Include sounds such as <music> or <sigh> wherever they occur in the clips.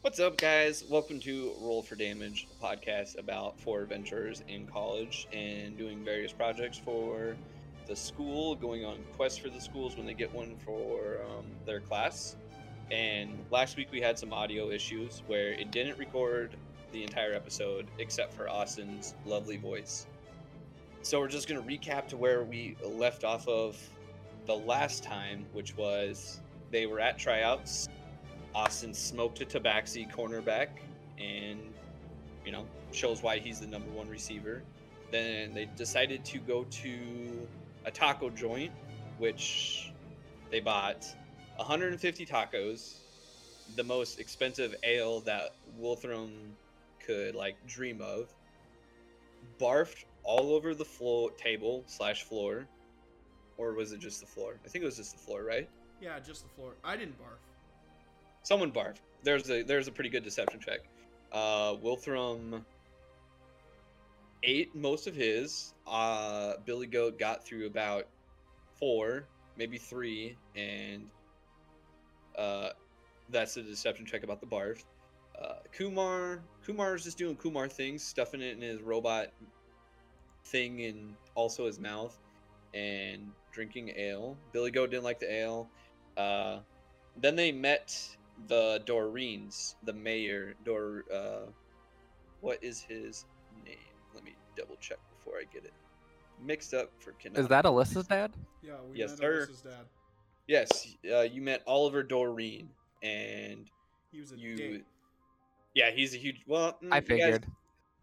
What's up, guys? Welcome to Roll for Damage, podcast about four adventurers in college and doing various projects for the school, going on quests for the schools when they get one for um, their class. And last week we had some audio issues where it didn't record the entire episode except for Austin's lovely voice. So we're just going to recap to where we left off of the last time, which was they were at tryouts Austin smoked a Tabaxi cornerback and, you know, shows why he's the number one receiver. Then they decided to go to a taco joint, which they bought 150 tacos, the most expensive ale that Wilthram could like dream of, barfed all over the floor table slash floor, or was it just the floor? I think it was just the floor, right? Yeah, just the floor. I didn't barf. Someone barfed. There's a there's a pretty good deception check. Uh, ate most of his. Uh, Billy Goat got through about four, maybe three, and uh, that's a deception check about the barf. Uh, Kumar Kumar's just doing Kumar things, stuffing it in his robot thing and also his mouth, and drinking ale. Billy Goat didn't like the ale. Uh, then they met the Doreens, the mayor. Dor, uh, what is his name? Let me double check before I get it mixed up for Canada. Is that Alyssa's dad? Yeah, we Yes, met sir. Alyssa's dad. Yes, uh, you met Oliver Doreen, and He was a you. dick. Yeah, he's a huge. Well, mm, I you guys- figured.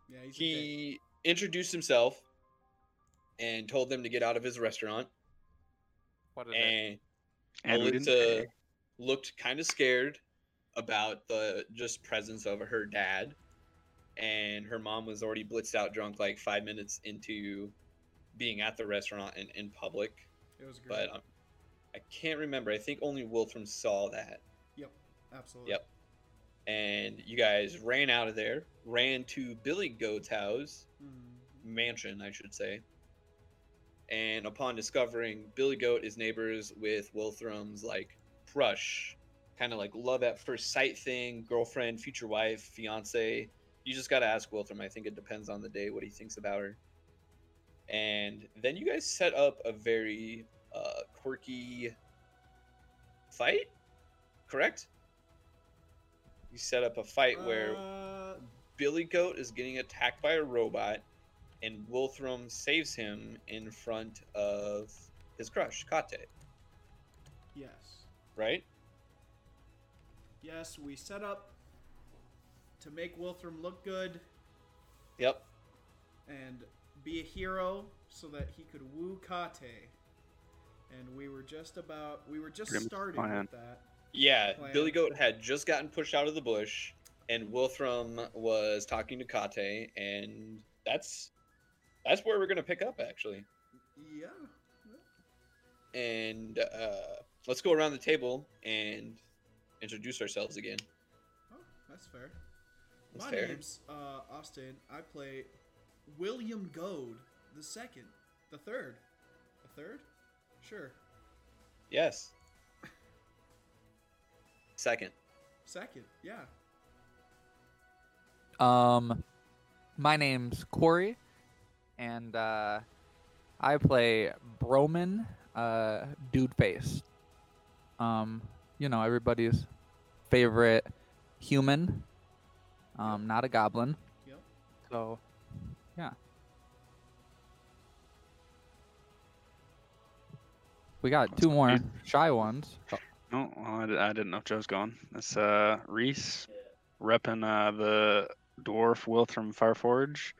Yeah, he's a he introduced himself and told them to get out of his restaurant, What and And Alyssa looked kind of scared about the just presence of her dad, and her mom was already blitzed out drunk like five minutes into being at the restaurant and in public. It was great. But um, I can't remember. I think only Wilthram saw that. Yep, absolutely. Yep. And you guys ran out of there, ran to Billy Goat's house, Mhm. mansion, I should say. And upon discovering Billy Goat is neighbors with Wilthram's like crush, kind of like love at first sight thing, girlfriend, future wife, fiance. You just gotta ask Wilthram. I think it depends on the day what he thinks about her. And then you guys set up a very uh, quirky fight, correct? You set up a fight where Uh, Billy Goat is getting attacked by a robot, and Wilthram saves him in front of his crush, Kate. yes. Right? Yes, we set up to make Wilthram look good Yep. and be a hero so that he could woo Kate. And we were just about we were just Pretty starting plan. with that. Yeah, Plan. Billy Goat had just gotten pushed out of the bush, and Wilthram was talking to Kate, and that's that's where we're gonna pick up actually. Yeah. And uh, let's go around the table and introduce ourselves again. Oh, that's fair. That's My fair. name's uh, Austin. I play William Goad, the second, the third, the third. Sure, Yes. Second. second. Yeah. Um, my name's Corey, and uh, I play Broman, uh, Dude Face. Um, you know everybody's favorite human. Um, not a goblin. Yep. So, yeah. We got two more shy ones. Oh, No, well, I, I didn't know Joe's gone. It's uh, Reese, repping uh, the dwarf Wilthram Fireforge.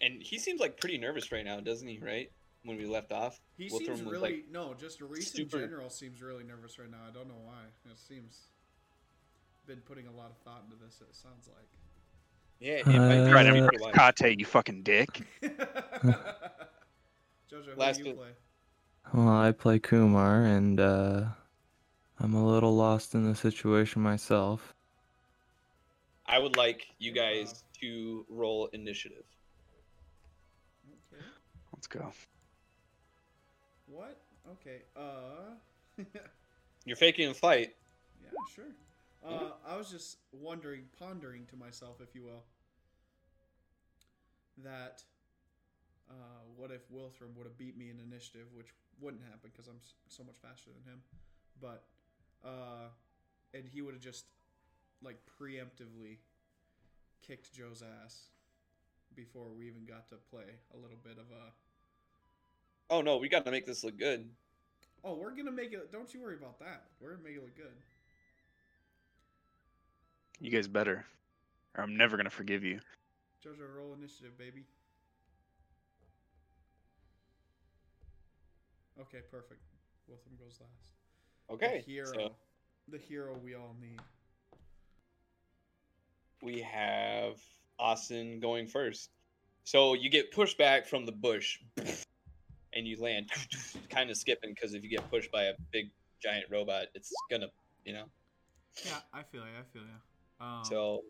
And he seems like pretty nervous right now, doesn't he? Right when we left off. He Wilthram seems really like, no, just Reese super- general seems really nervous right now. I don't know why. It seems been putting a lot of thought into this. It sounds like. Yeah, it might be Trying super to impress Kate, you fucking dick. <laughs> Jojo, Last who do you one. play? Well, I play Kumar, and uh, I'm a little lost in the situation myself. I would like you guys to roll initiative. Okay. Let's go. What? Okay. Uh. <laughs> You're faking a fight. yeah. sure. Uh, I was just wondering, pondering to myself, if you will, that uh, what if Wilthram would have beat me in initiative, which wouldn't happen because I'm so much faster than him, but uh, and he would have just like preemptively kicked Joe's ass before we even got to play a little bit of a. Oh no, we got to make this look good. Oh, we're gonna make it. Don't you worry about that. We're gonna make it look good. You guys better, or I'm never gonna forgive you. Jojo, roll initiative, baby. Okay, perfect. Wilthram goes last. Okay. The hero. So The hero we all need. we have Austin going first. So you get pushed back from the bush, and you land, kind of skipping because if you get pushed by a big giant robot, it's gonna, you know. Yeah, I feel you. I feel you. Um, So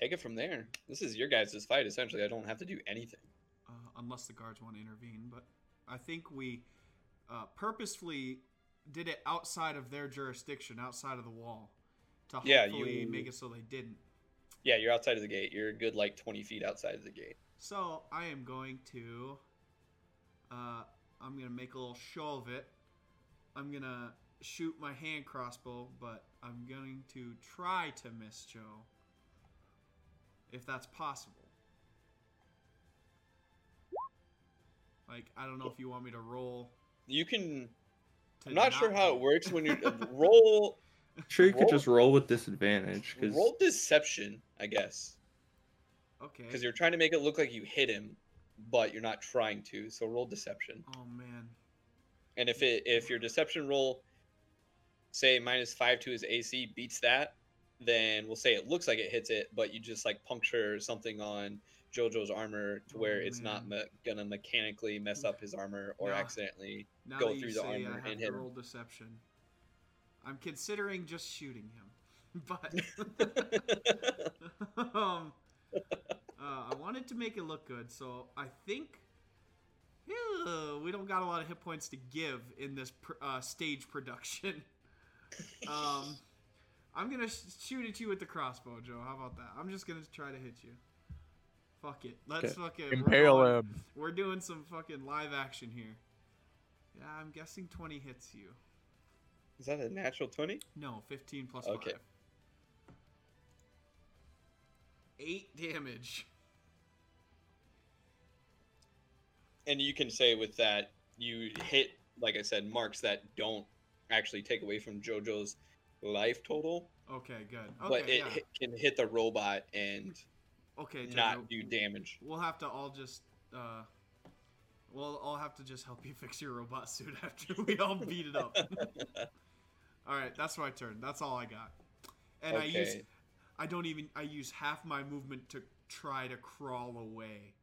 take it from there. This is your guys' fight essentially. I don't have to do anything. uh, unless the guards want to intervene, but I think we uh, purposefully did it outside of their jurisdiction, outside of the wall, to Yeah, hopefully you- make it so they didn't. Yeah, you're outside of the gate. You're a good like 20 feet outside of the gate. So I am going to. Uh, I'm gonna make a little show of it. I'm gonna shoot my hand crossbow, but I'm going to try to miss Joe, if that's possible. Like I don't know if you want me to roll. You can. I'm not sure how it works when you <laughs> roll. Sure, you could just roll with disadvantage because Roll deception, I guess, Okay. because you're trying to make it look like you hit him, but you're not trying to. So roll deception. Oh man. And if it if your deception roll, say minus five to his AC beats that, then we'll say it looks like it hits it, but you just like puncture something on JoJo's armor to where Oh, it's not me- gonna mechanically mess up his armor or Yeah. accidentally. Now Go through the armor and hit roll deception. I'm considering just shooting him, <laughs> but <laughs> <laughs> um, <laughs> uh, I wanted to make it look good, so I think yeah, we don't got a lot of hit points to give in this pr- uh, stage production. <laughs> um, I'm gonna sh- shoot at you with the crossbow, Joe. How about that? I'm just gonna try to hit you. Fuck it. Let's Okay. fucking we're Impale him. We're doing some fucking live action here. Yeah, I'm guessing 20 hits you. Is that a natural twenty? No, 15 plus Okay. 5. 8 damage. And you can say with that you hit, like I said, marks that don't actually take away from JoJo's life total, Okay, good. Okay, but it yeah. hit, can hit the robot and okay, Jojo, not do damage. We'll have to all just uh We'll all have to just help you <laughs> fix your robot suit after we all beat it up. <laughs> all right, that's my turn. That's all I got. And I use Okay. I don't even I use half my movement to try to crawl away.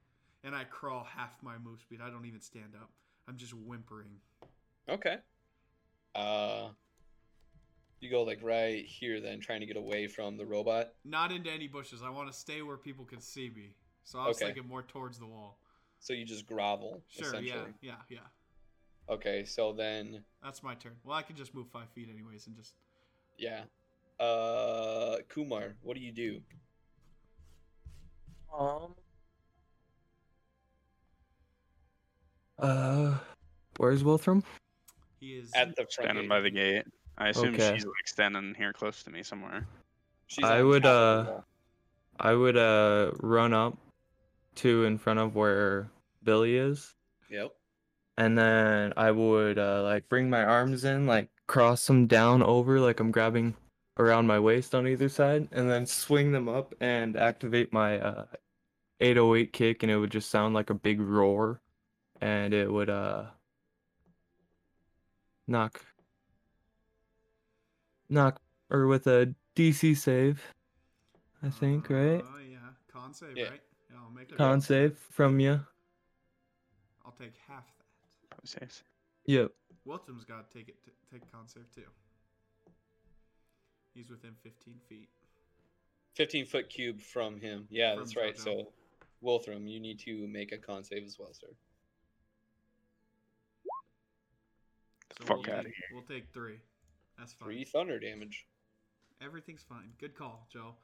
And I crawl half my move speed. I don't even stand up. I'm just whimpering. Okay. Uh, you go like right here, then trying to get away from the robot. Not into any bushes. I want to stay where people can see me. So I was Okay. thinking more towards the wall. So you just grovel, Sure, essentially. yeah, yeah, yeah. Okay, so then, That's my turn. Well, I can just move five feet anyways and just. yeah. Uh, Kumar, what do you do? Um. Uh, where's Wilthram? He is. At the front Standing gate. by the gate. I assume Okay. she's like standing here close to me somewhere. She's I would, top of the uh, wall. I would uh run up to in front of where Billy is, Yep. and then I would uh like bring my arms in, like cross them down over, like I'm grabbing around my waist on either side, and then swing them up and activate my uh 808 kick, and it would just sound like a big roar, and it would uh knock knock or with a DC save, I think, right? Oh yeah, con save, Yeah. right? Yeah, I'll make it. Con save from you. I'll take half that. Probably safe. Yep. Wilton's got to take it. T- take con save too. He's within 15 feet. 15 foot cube from him. Yeah, From that's right. JoJo. So, Wolthram, you need to make a con save as well, sir. So Fuck we'll outta take, We'll take three. That's fine. Three thunder damage. Everything's fine. Good call, Joe.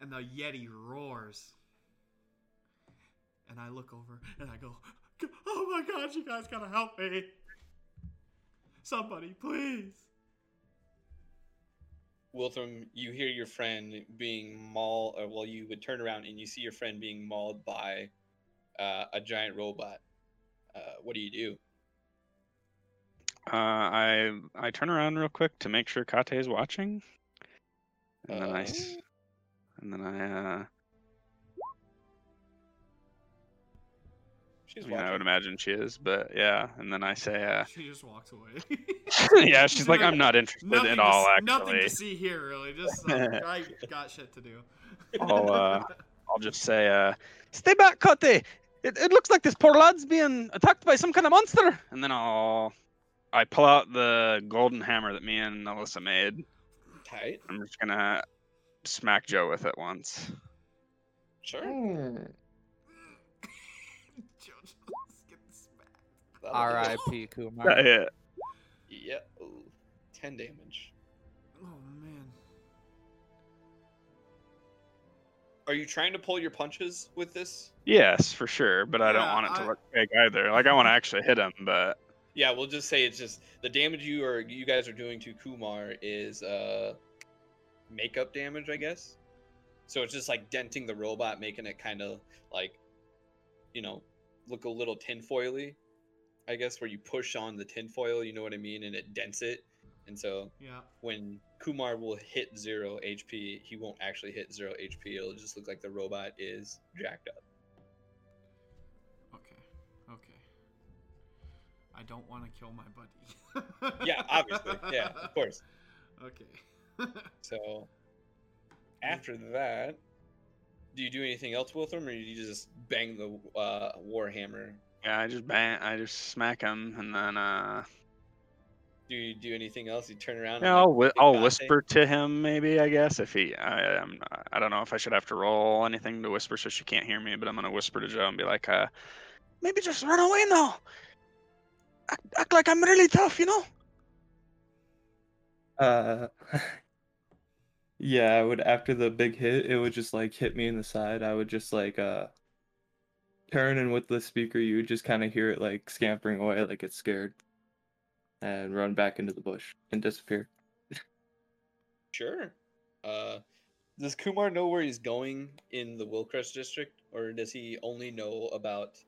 And the Yeti roars. And I look over and I go, Oh my god, you guys gotta help me. Somebody, please. Wilthram, you hear your friend being mauled, or well, you would turn around and you see your friend being mauled by uh, a giant robot. Uh, what do you do? Uh, I I turn around real quick to make sure Kate is watching, and then I s- and then I She's I, mean, I would imagine she is, but yeah, and then I say, uh, <laughs> She just walks away. <laughs> <laughs> yeah, she's like, I'm not interested nothing at to, all. s- Nothing Actually, to see here, really. Just uh, I got shit to do. I'll uh, I'll just say, uh, stay back, Kate. It, it looks like this poor lad's being attacked by some kind of monster. And then I'll I pull out the golden hammer that me and Alyssa made. Tight. I'm just gonna smack Joe with it once. Sure. Jojo's R.I.P. Kumar. Yeah. Yeah. Ooh, Ten damage. Oh man. Are you trying to pull your punches with this? Yes, for sure, but I don't Yeah, want it to I- look fake either. Like I want to actually hit him, but Yeah, we'll just say it's just the damage you are you guys are doing to Kumar is uh makeup damage, I guess. So it's just like denting the robot, making it kind of like, you know, look a little tinfoily. I guess where you push on the tinfoil, you know what I mean, and it dents it. And so Yeah. when Kumar will hit zero HP, he won't actually hit zero HP. It'll just look like the robot is jacked up. Okay. Okay. I don't want to kill my buddy. <laughs> Yeah, obviously. Yeah, of <laughs> course. Okay. <laughs> So after that, do you do anything else with him, or do you just bang the uh, warhammer? Yeah, I just bang, I just smack him, and then uh, Do you do anything else? You turn around. and, yeah, like, I'll whi- I'll Dante? whisper to him maybe. I guess if he, I, I'm, I don't know if I should have to roll anything to whisper so she can't hear me, but I'm gonna whisper to Joe and be like, uh, maybe just run away now. Act, act like I'm really tough, you know. Uh, <laughs> yeah, I would after the big hit, it would just like hit me in the side. I would just like uh turn and with the speaker, you would just kind of hear it like scampering away, like it's scared, and run back into the bush and disappear. Sure. Uh, does Kumar know where he's going in the Wilcrest district, or does he only know about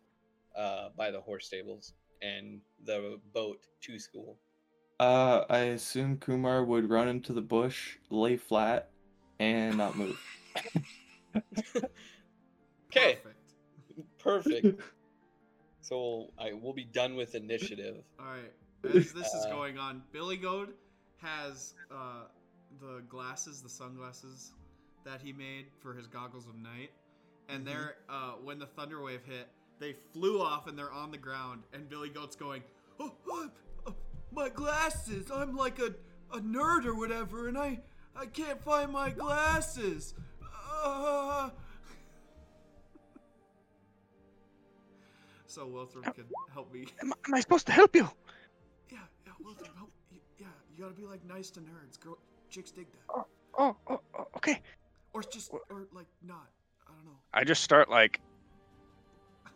uh, by the horse stables and the boat to school? Uh, I assume Kumar would run into the bush, lay flat, and not move. <laughs> Okay, Perfect. perfect. <laughs> so I will be done with initiative. All right. As this is Uh, going on, Billy Goat has uh, the glasses, the sunglasses that he made for his goggles of night, and Mhm. they're uh, when the thunder wave hit, they flew off and they're on the ground, and Billy Goat's going, "Oh, oh, oh, my glasses! I'm like a a nerd or whatever, and I I can't find my glasses." Uh. So Wilthram can help me. Am, am I supposed to help you? <laughs> Yeah, yeah, Wilthram, help. Yeah, you gotta be like nice to nerds. Girl, chicks dig that. Oh, oh, oh, oh okay. Or just, or like not. I don't know. I just start like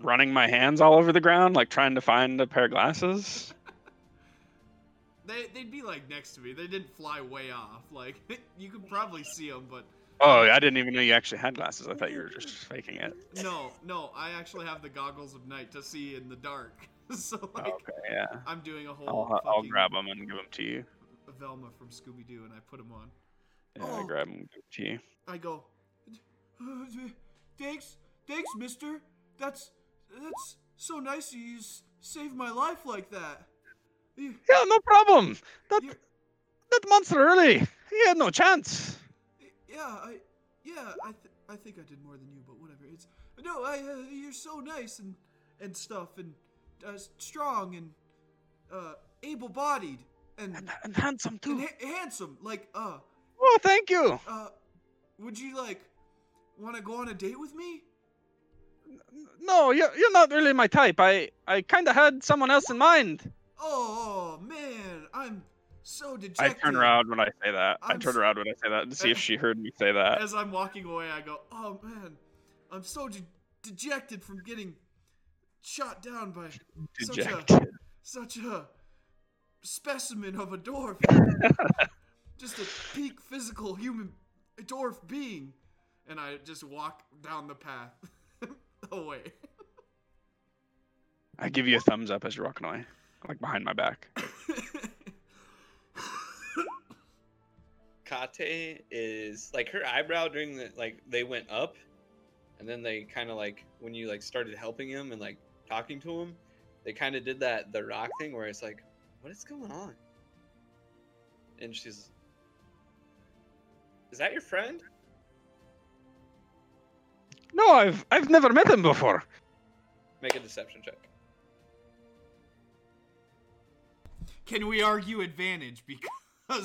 running my hands all over the ground, like trying to find a pair of glasses. <laughs> They, they'd be like next to me. They didn't fly way off. Like <laughs> you could probably see them, but Oh, I didn't even know you actually had glasses. I thought you were just faking it. no, no. I actually have the goggles of night to see in the dark. <laughs> so like, Okay, yeah. I'm doing a whole. I'll, I'll grab them and give them to you. Velma from Scooby Doo, and I put them on. Yeah, I Oh. grab them and give 'em to you. I go, "Uh, thanks, thanks, Mister. That's that's so nice. You saved my life like that. You, Yeah, no problem. That that monster really, he had no chance. Yeah, I yeah, I th- I think I did more than you, but whatever. It's no, I uh, you're so nice and and stuff and uh, strong and uh, able-bodied and, And, and handsome and too. ha- handsome. Like uh Oh, thank you. uh, would you like want to go on a date with me? No, you're, you're not really my type. I, I kind of had someone else in mind. Oh man, I'm so I turn around when I say that. i I'm turn s- around when I say that to see if <laughs> she heard me say that. As I'm walking away, I go, "Oh man, I'm so de- dejected from getting shot down by such a such a specimen of a dwarf, <laughs> just a peak physical human dwarf being." And I just walk down the path <laughs> away. I give you a thumbs up as you're walking away, like behind my back. Kate is like her eyebrow during the like they went up, and then they kind of like when you like started helping him and like talking to him, they kind of did that the rock thing where it's like, what is going on? And she's, is that your friend? No, I've I've never met him before. Make a deception check. Can we argue advantage because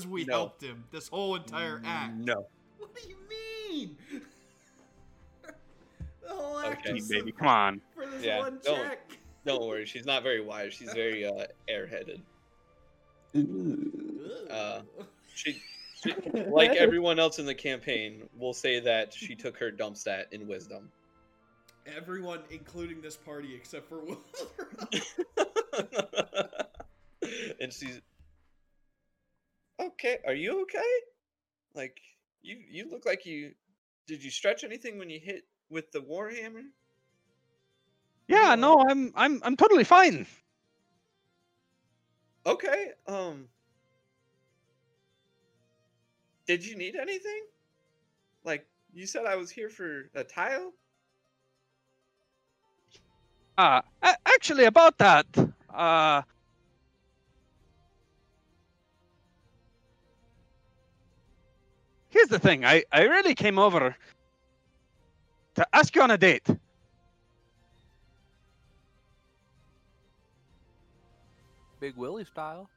we No. helped him this whole entire act? No. <laughs> What do you mean? <laughs> the whole act Okay, Baby, come on. for this Yeah, one don't- check. Don't worry, she's not very wise. She's very uh, airheaded. Uh, <laughs> She, she, like everyone else in the campaign, will say that she took her dump stat in wisdom. Everyone, including this party, except for Will. and she's okay. Are you okay? Like you, you look like you. Did you stretch anything when you hit with the warhammer? Yeah, no, I'm I'm I'm totally fine. Okay. Um. Did you need anything? Like you said, I was here for a tile. Uh, actually, about that, uh, here's the thing. I, I really came over to ask you on a date. Big Willie style.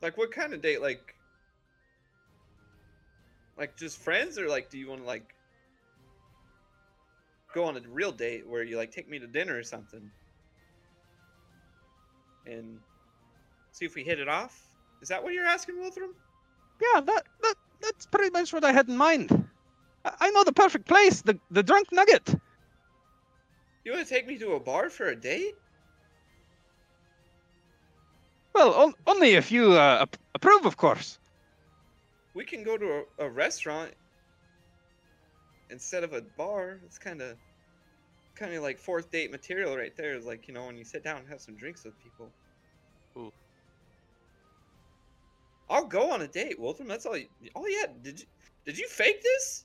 Like what kind of date? Like. Like just friends, or like, do you want to like go on a real date where you like take me to dinner or something, and see if we hit it off? Is that what you're asking, Wilthram? Yeah, that, that that's pretty much what I had in mind. I, I know the perfect place, the the Drunk Nugget. You want to take me to a bar for a date? Well, on, only if you uh, ap- approve, of course. We can go to a, a restaurant instead of a bar. It's kind of, kind of like fourth date material right there. Is like you know when you sit down and have some drinks with people. Ooh. I'll go on a date, Wilthram. That's all. You, oh yeah, did you did you fake this?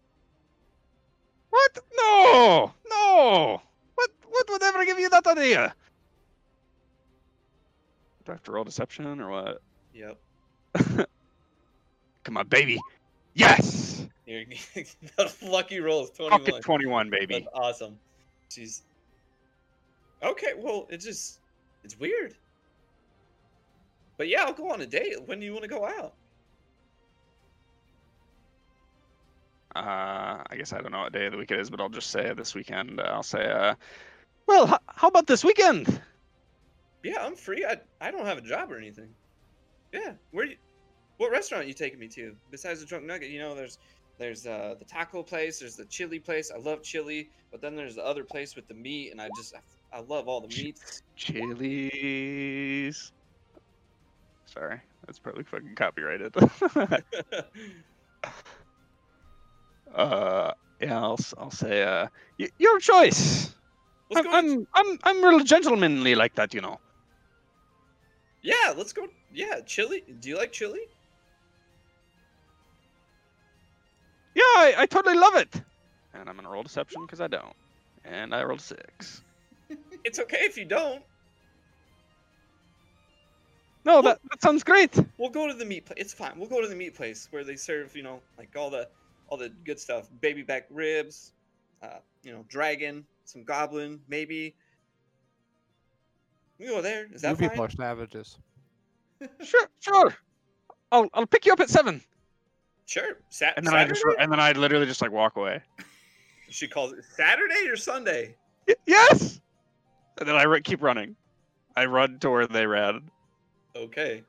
What? No, no. What? What would ever give you that idea? Do I have to roll deception or what? Yep. <laughs> Come on, baby. Yes. <laughs> The lucky roll is 21. it, 21, baby. That's awesome. She's okay. Well, it's just it's weird. But yeah, I'll go on a date. When do you want to go out? Uh, I guess I don't know what day of the week it is, but I'll just say this weekend. Uh, I'll say, uh, well, h- how about this weekend? Yeah, I'm free. I I don't have a job or anything. Yeah, where you? What restaurant are you taking me to besides the Drunk Nugget? You know, there's there's uh, the taco place, there's the chili place. I love chili, but then there's the other place with the meat, and I just I, I love all the meats. Chili's. Sorry, that's probably fucking copyrighted. <laughs> uh, yeah, I'll I'll say, uh, y- your choice. I'm, I'm I'm I'm real gentlemanly like that, you know. yeah, let's go. Yeah, chili. Do you like chili? Yeah, I, I totally love it. And I'm gonna roll deception because I don't. And I rolled a six. <laughs> It's okay if you don't. No, that, that sounds great. We'll go to the meat place. It's fine. We'll go to the meat place where they serve, you know, like all the all the good stuff. Baby back ribs, uh, you know, dragon, some goblin, maybe. We go there. Is that you fine? people are savages. Sure, sure. I'll I'll pick you up at seven. Sure. Sat- And then I just and then I literally just like walk away. She calls it Saturday or Sunday. Y- yes. And then I ru- keep running. I run to where they ran. Okay.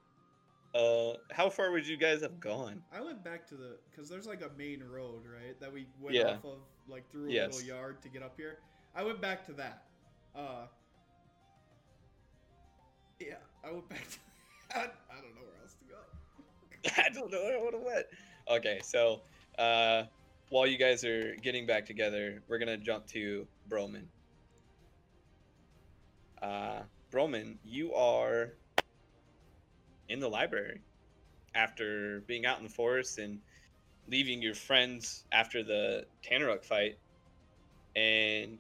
Uh, how far would you guys have gone? I went back to the because there's like a main road, right? That we went Yeah. off of like through a Yes. little yard to get up here. I went back to that. Uh, yeah, I went back to that. <laughs> I don't know where else to go. <laughs> I don't know where I would have went. Okay, so uh, while you guys are getting back together, we're gonna jump to Broman. Uh, Broman, you are in the library after being out in the forest and leaving your friends after the Tanaruk fight. And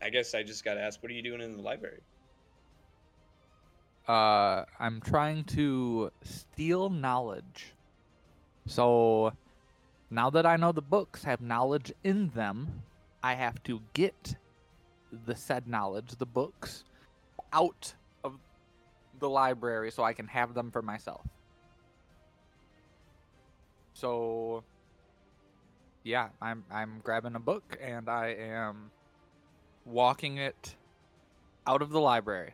I guess I just gotta ask, what are you doing in the library? Uh, I'm trying to steal knowledge. So now that I know the books have knowledge in them, I have to get the said knowledge, the books, out the library so I can have them for myself. So yeah, I'm I'm grabbing a book and I am walking it out of the library.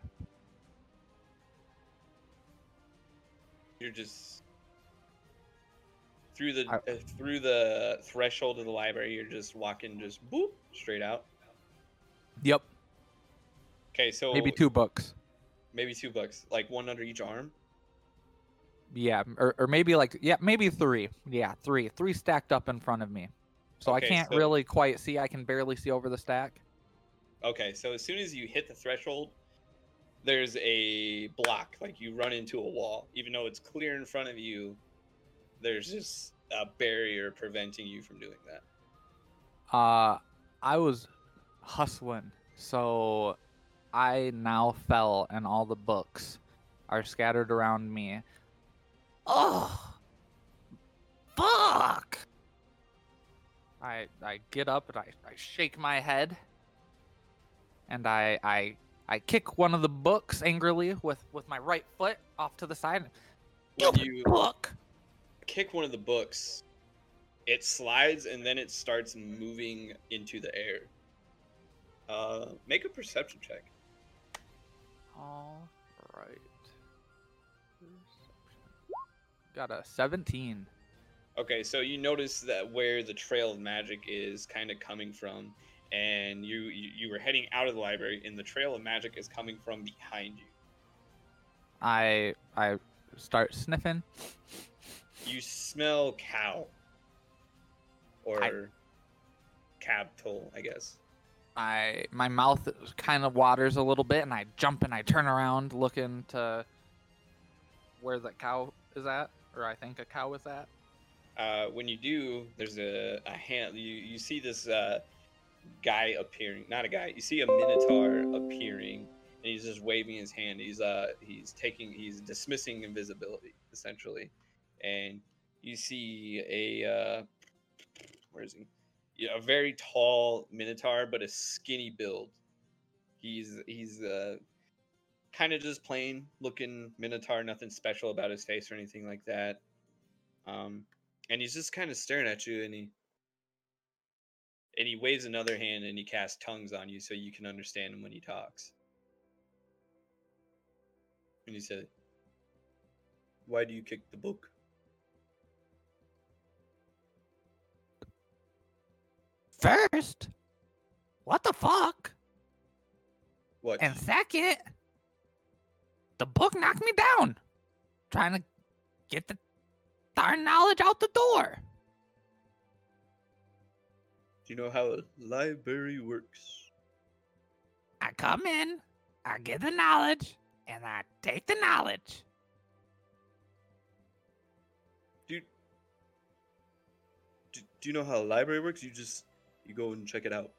You're just through the I- uh, through the threshold of the library. You're just walking, just boop straight out. Yep. Okay, so Maybe two books. Maybe two books, like one under each arm. Yeah, or, or maybe like yeah, maybe three. Yeah, three, three stacked up in front of me. So I can't so- really quite see. I can barely see over the stack. Okay, so as soon as you hit the threshold, there's a block, like you run into a wall. Even though it's clear in front of you, there's just a barrier preventing you from doing that. Uh, I was hustling, so I now fell, and all the books are scattered around me. Oh, fuck! I I get up and I, I shake my head, and I I I kick one of the books angrily with with my right foot off to the side. When you book. kick one of the books, it slides and then it starts moving into the air. Uh, make a perception check. All right. Got a 17. Okay, so you notice that where the trail of magic is kind of coming from, and you, you you were heading out of the library, and the trail of magic is coming from behind you. I I start sniffing. You smell cow, or cab toll, I guess. I my mouth kind of waters a little bit, and I jump and I turn around looking to where the cow is at, or I think a cow is at. Uh, when you do, there's a, a hand. You you see this uh, guy appearing, not a guy. You see a minotaur appearing, and he's just waving his hand. He's uh he's taking he's dismissing invisibility essentially, and you see a uh, where is he? Yeah, a very tall minotaur, but a skinny build. He's he's uh kind of just plain looking minotaur, nothing special about his face or anything like that. Um, and he's just kind of staring at you, and he and he waves another hand, and he casts tongues on you, so you can understand him when he talks. And he said, "Why do you kick the book?" First, what the fuck? What? And second, the book knocked me down, trying to get the darn knowledge out the door. do you know how a library works? I come in, I get the knowledge, and I take the knowledge. Do do you know how a library works? You just you go and check it out.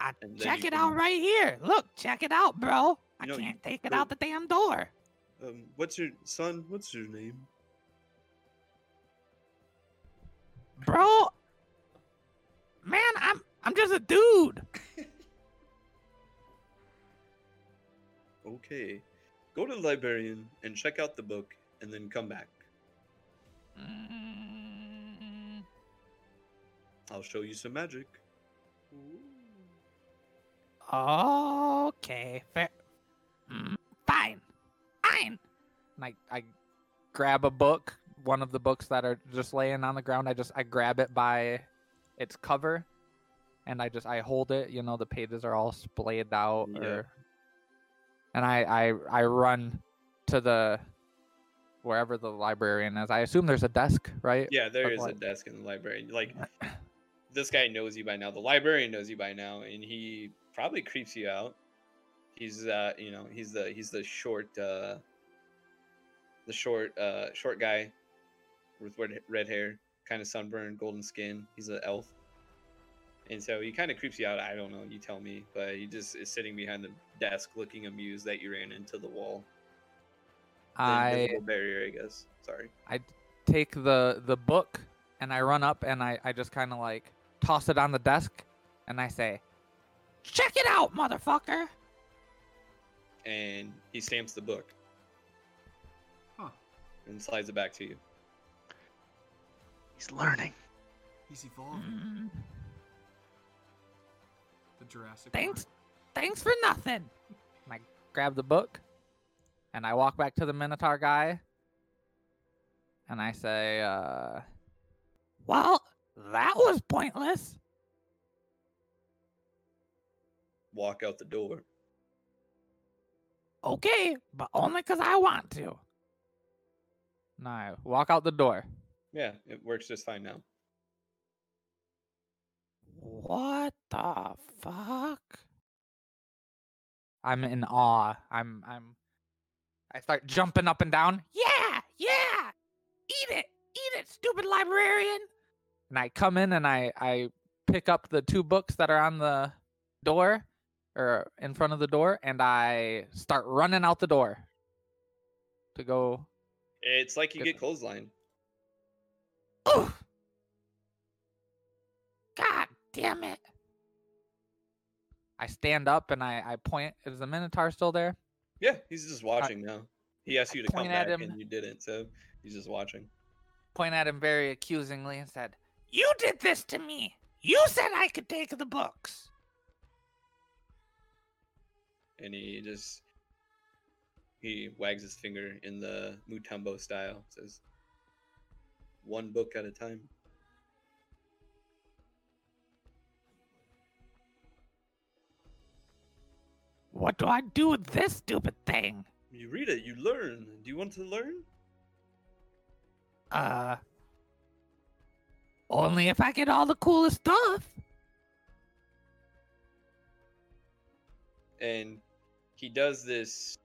I And check you it out right here. Look, check it out, bro. I You know, you can't take it go- out the damn door. Um, what's your son? What's your name? Bro, man, I'm I'm just a dude. <laughs> Okay, go to the librarian and check out the book, and then come back. Mm, I'll show you some magic. Okay, fair. Mm, fine, fine. and I I grab a book, one of the books that are just laying on the ground. I just I grab it by its cover, and I just I hold it. You know, the pages are all splayed out, Yeah. or and I I I run to the wherever the librarian is. I assume there's a desk, right? Yeah, there Of is a desk in the library. Like <clears throat> this guy knows you by now. The librarian knows you by now, and he probably creeps you out. He's uh, you know, he's the he's the short uh the short uh short guy with red, red hair, kind of sunburned, golden skin. He's an elf. And so he kind of creeps you out. I don't know, you tell me, but he just is sitting behind the desk looking amused that you ran into the wall. The I barrier, I guess. Sorry. I take the the book and I run up and I I just kind of like toss it on the desk and I say, "Check it out, motherfucker!" And he stamps the book Huh. and slides it back to you. He's learning. He's evolving. Mm, The Jurassic. Thanks. Park. thanks for nothing. And I grab the book and I walk back to the Minotaur guy and I say, uh, "Well, that was pointless." Walk out the door. Okay, but only because I want to. I walk out the door. Yeah, it works just fine now. What the fuck? I'm in awe. I'm I'm I start jumping up and down. Yeah, yeah. Eat it. Eat it, stupid librarian. And I come in and I I pick up the two books that are on the door or in front of the door and I start running out the door to go It's like you Good. get clothesline. Oh! God damn it. I stand up and I, I point. Is the Minotaur still there? Yeah, he's just watching now. He asked you to come at back him. and you didn't, so he's just watching. Point at him very accusingly and said, You did this to me. You said I could take the books. And he just he wags his finger in the Mutombo style, says one book at a time. What do I do with this stupid thing? You read it, you learn. Do you want to learn? Uh. Only if I get all the coolest stuff. and he does this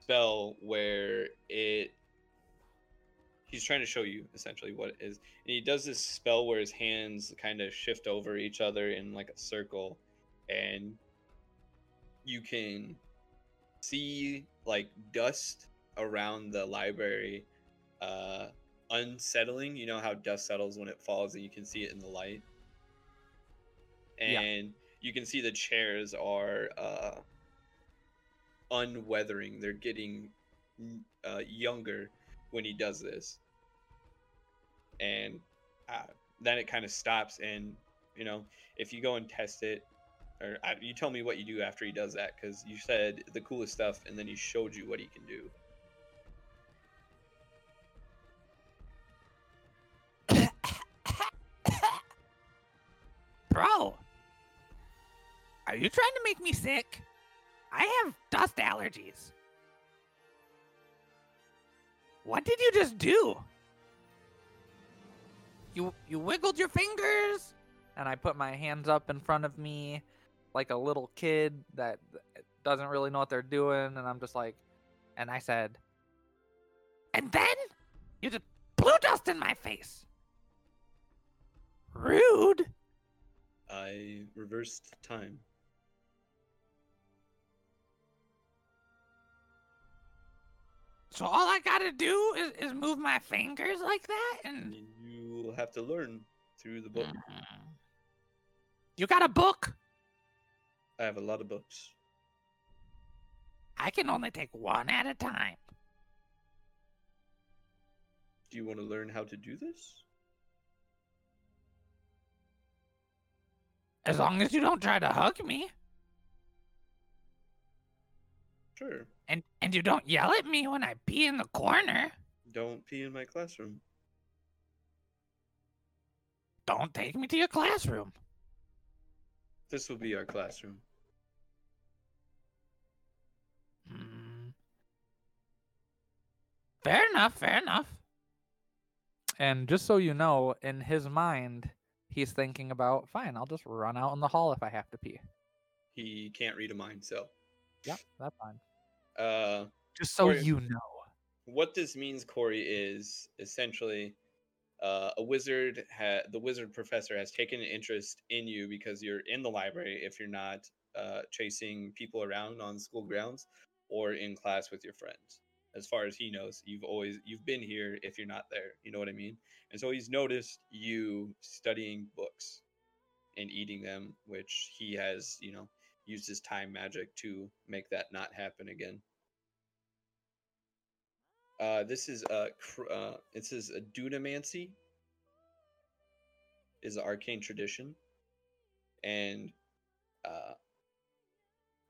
spell where it he's trying to show you essentially what it is and he does this spell where his hands kind of shift over each other in like a circle and you can see like dust around the library uh unsettling you know how dust settles when it falls and you can see it in the light Yeah. and you can see the chairs are uh, unweathering. They're getting uh, younger when he does this, and uh, then it kind of stops. And you know, if you go and test it, or uh, you tell me what you do after he does that, because you said the coolest stuff, and then he showed you what he can do. Bro, are you trying to make me sick? I have dust allergies. What did you just do? You you wiggled your fingers, and I put my hands up in front of me, like a little kid that doesn't really know what they're doing, and I'm just like, and I said, and then you just blew dust in my face. Rude. I reversed time. So all I gotta do is, is move my fingers like that, and you will have to learn through the book. Mhm. you got a book. I have a lot of books. I can only take one at a time. Do you want to learn how to do this? As long as you don't try to hug me. Sure. And and you don't yell at me when I pee in the corner. Don't pee in my classroom. Don't take me to your classroom. This will be our classroom. Hmm. Fair enough, fair enough. And just so you know, in his mind, he's thinking about, fine, I'll just run out in the hall if I have to pee. He can't read a mind, so. Yep, that's fine. Uh, Just so Or- you know. what this means, Corey, is essentially uh, a wizard. Ha- the wizard professor has taken an interest in you because you're in the library. If you're not uh, chasing people around on school grounds or in class with your friends, as far as he knows, you've always you've been here. If you're not there, you know what I mean. And so he's noticed you studying books and eating them, which he has, you know, used his time magic to make that not happen again. Uh, this is a uh, this is a dunamancy. Is an arcane tradition, and uh,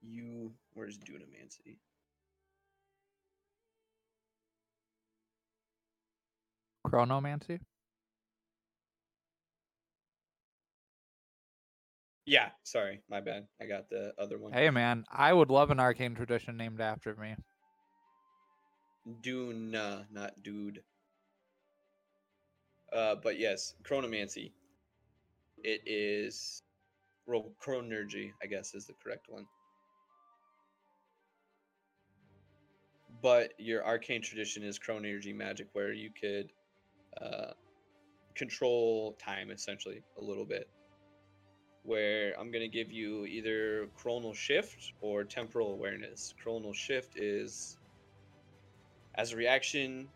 you where's dunamancy? Chronomancy? Yeah, sorry, my bad. I got the other one. Hey, man, I would love an arcane tradition named after me. Duna, not dude. Uh, but yes, chronomancy. It is, well, chronurgy, I guess, is the correct one. But your arcane tradition is chronurgy magic, where you could uh, control time essentially a little bit. Where I'm gonna give you either chronal shift or temporal awareness. Chronal shift is as a reaction,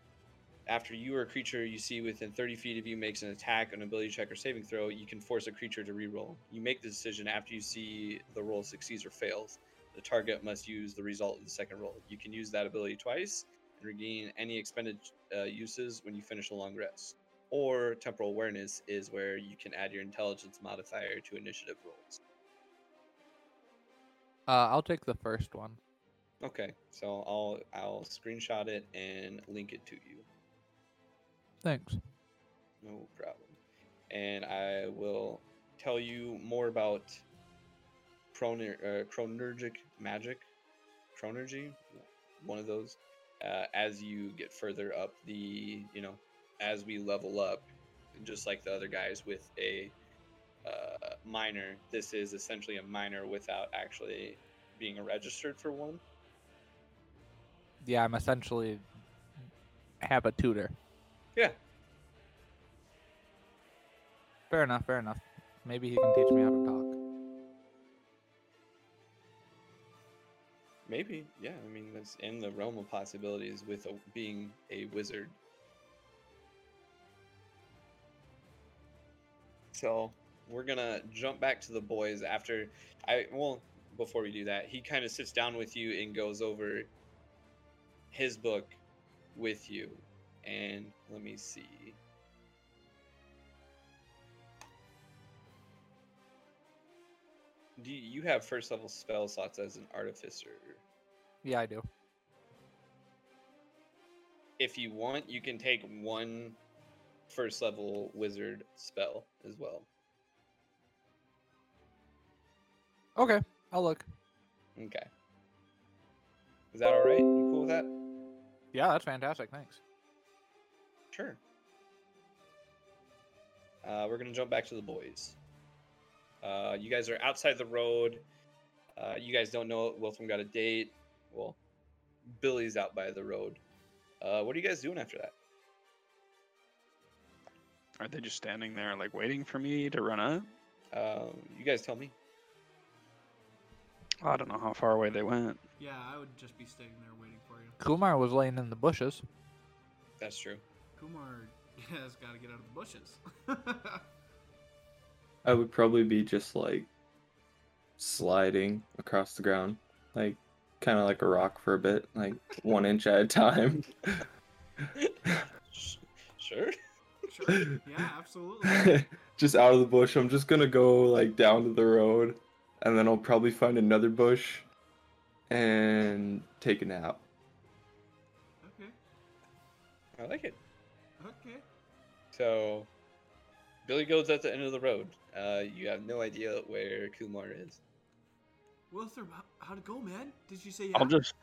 after you or a creature you see within 30 feet of you makes an attack, an ability check, or saving throw, you can force a creature to reroll. You make the decision after you see the roll succeeds or fails. The target must use the result of the second roll. You can use that ability twice and regain any expended uh, uses when you finish a long rest. Or temporal awareness is where you can add your intelligence modifier to initiative rolls. Uh, I'll take the first one. Okay, so I'll I'll screenshot it and link it to you. Thanks. No problem. And I will tell you more about chroner, uh, chronurgic magic, chronurgy, one of those, uh, as you get further up the, you know, as we level up, just like the other guys with a uh, minor. This is essentially a minor without actually being registered for one. Yeah, I'm essentially have a tutor. Yeah, Fair enough, fair enough. Maybe he can teach me how to talk. Maybe. Yeah, I mean that's in the realm of possibilities with a, being a wizard. So we're gonna jump back to the boys after I well before we do that he kind of sits down with you and goes over his book with you and let me see do you, you have first level spell slots as an artificer Yeah, I do. if you want you can take one first level wizard spell as well Okay, I'll look. Okay. Is that all right? You cool with that? Yeah, that's fantastic. Thanks. Sure. Uh, we're gonna jump back to the boys. Uh, you guys are outside the road. Uh, you guys don't know Wilthram got a date. Well, Billy's out by the road. Uh, what are you guys doing after that? Are they just standing there, like waiting for me to run up? Um, you guys tell me. I don't know how far away they went. Yeah, I would just be staying there waiting for you. Kumar was laying in the bushes. That's true. Kumar <laughs> has got to get out of the bushes. <laughs> I would probably be just like sliding across the ground, like kind of like a rock for a bit, like one inch at a time. Sure. sure. Yeah, absolutely. <laughs> just out of the bush. I'm just gonna go like down to the road, and then I'll probably find another bush, and take a nap. Okay. I like it. Okay. So, Billy goes at the end of the road. Uh, you have no idea where Kumar is. Wilthram, how, how'd it go, man? Did you say? I'll just